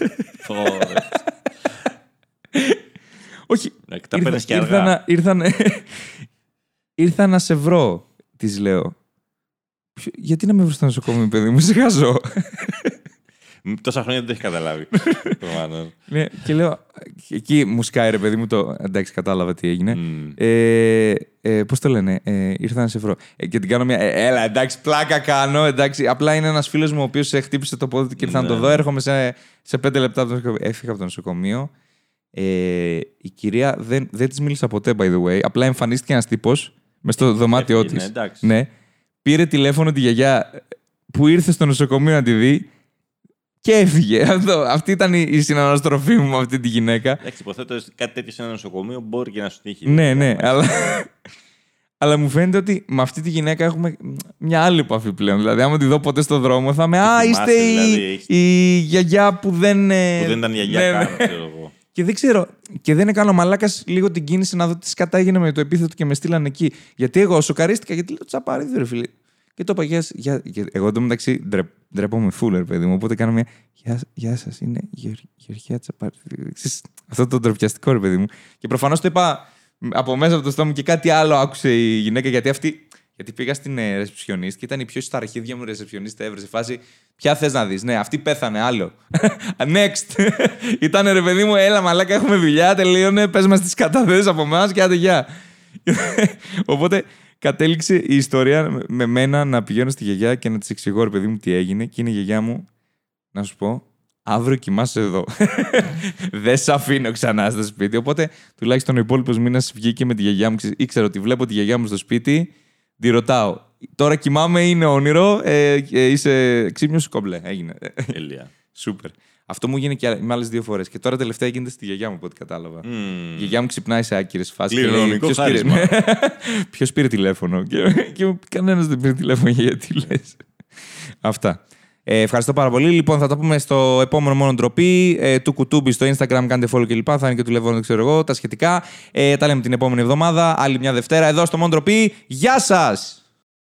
[SPEAKER 2] Ωραία.
[SPEAKER 1] όχι,
[SPEAKER 2] Ναι, Τα παίρνεις και
[SPEAKER 1] ήρθα,
[SPEAKER 2] αργά.
[SPEAKER 1] να, ήρθα, να, ήρθα να σε βρω, της λέω. «Ποιο- Γιατί να με βρεις στο νοσοκομείο, παιδί μου, σε χαζό;
[SPEAKER 2] Μ, Τόσα χρόνια δεν το έχεις καταλάβει. Προφανώς.
[SPEAKER 1] ναι, και λέω, εκεί μου σκάει ρε παιδί μου το. Εντάξει, κατάλαβα τι έγινε.
[SPEAKER 2] Μμ.
[SPEAKER 1] Ε, ε, Πώς το λένε, ε, ήρθα να σε βρω. Ε, και την κάνω μια. ε, έλα, εντάξει, πλάκα κάνω. Εντάξει, απλά είναι ένας φίλος μου ο οποίος χτύπησε το πόδι του και ήρθα να το
[SPEAKER 2] Ναι.
[SPEAKER 1] δω. Έρχομαι σε, σε πέντε λεπτά από το νοσοκομείο. Έφυγα από το νοσοκομείο. Ε, η κυρία δεν, δεν της μίλησα ποτέ, by the way. Απλά εμφανίστηκε ένας τύπος μες στο δωμάτιό
[SPEAKER 2] Έφυγε,
[SPEAKER 1] της.
[SPEAKER 2] ναι, εντάξει.
[SPEAKER 1] Ναι. Πήρε τηλέφωνο τη γιαγιά που ήρθε στο νοσοκομείο να τη δει και έφυγε. Αυτό, αυτή ήταν η, η συναναστροφή μου με αυτή τη γυναίκα.
[SPEAKER 2] Εντάξει, υποθέτω κάτι τέτοιο σε ένα νοσοκομείο μπορεί και να σου τύχει.
[SPEAKER 1] Ναι, ναι, αλλά, αλλά μου φαίνεται ότι με αυτή τη γυναίκα έχουμε μια άλλη επαφή πλέον. Δηλαδή, άμα τη δω ποτέ στο δρόμο, θα είμαι Α,
[SPEAKER 2] θυμάσαι,
[SPEAKER 1] είστε η,
[SPEAKER 2] δηλαδή, έχεις-
[SPEAKER 1] η γιαγιά που δεν. ε,
[SPEAKER 2] Που δεν ήταν γιαγιά
[SPEAKER 1] ναι,
[SPEAKER 2] καν,
[SPEAKER 1] ναι.
[SPEAKER 2] ξέρω εγώ.
[SPEAKER 1] Και δεν ξέρω. Και δεν έκανα μαλάκας λίγο την κίνηση να δω τι σκατά έγινε με το επίθετο και με στείλαν εκεί. Γιατί εγώ σοκαρίστηκα, γιατί λέω τσαπαρίδι, ρε φίλε. Και το είπα, γεια, σ- γεια, γεια- εγώ εντωμεταξύ ντρε, ντρέπομαι φούλερ, παιδί μου. Οπότε κάνω μια. Γεια, γεια σας, είναι Γεωργ, Γεωργία Τσαπαρίδη. Ξέρεις, Αυτό το ντροπιαστικό, ρε παιδί μου. Και προφανώς το είπα από μέσα από το στόμα μου και κάτι άλλο άκουσε η γυναίκα, γιατί αυτή. Γιατί πήγα στην ε, ρεσεψιονίστ και ήταν η πιο στα αρχίδια μου ρεσεψιονίστ ever. Σε φάση, ποια θες να δεις. Ναι, αυτή πέθανε, άλλο. Next. ήταν ρε παιδί μου, έλα μαλάκα, έχουμε δουλειά, τελείωνε. Πες μας τις καταθέσεις από εμάς και άντε γεια. Οπότε κατέληξε η ιστορία με- με μένα να πηγαίνω στη γιαγιά και να της εξηγώ, ρε παιδί μου, τι έγινε. Και είναι η γιαγιά μου, να σου πω, αύριο κοιμάσαι εδώ. Δεν σε αφήνω ξανά στο σπίτι. Οπότε τουλάχιστον ο υπόλοιπος μήνας βγήκε με τη γιαγιά μου. Ξέρεις, Ήξερα ότι βλέπω τη γιαγιά μου στο σπίτι, τη ρωτάω. Τώρα κοιμάμαι, είναι όνειρο. Ε, ε, είσαι ξύπνιος κομπλέ. Έγινε.
[SPEAKER 2] Τέλεια.
[SPEAKER 1] Σούπερ. Αυτό μου γίνει και άλλα- με άλλες δύο φορές. Και τώρα τελευταία γίνεται στη γιαγιά μου, από ό,τι κατάλαβα.
[SPEAKER 2] Μμ.
[SPEAKER 1] Η γιαγιά μου ξυπνάει σε άκυρες φάσει.
[SPEAKER 2] Κληρονομικό
[SPEAKER 1] πήρε,
[SPEAKER 2] χάρισμα».
[SPEAKER 1] ποιος πήρε τηλέφωνο; Και, και κανένας δεν πήρε τηλέφωνο για γιατί λες. Αυτά. Ε, ευχαριστώ πάρα πολύ. Λοιπόν, θα τα πούμε στο επόμενο μόνο ντροπή. Ε, του κουτούμπι στο Instagram, κάντε follow κλπ. Θα είναι και του Λεβόν, δεν ξέρω εγώ, τα σχετικά. Ε, τα λέμε την επόμενη εβδομάδα, άλλη μια Δευτέρα, εδώ στο μόνο ντροπή. Γεια σας!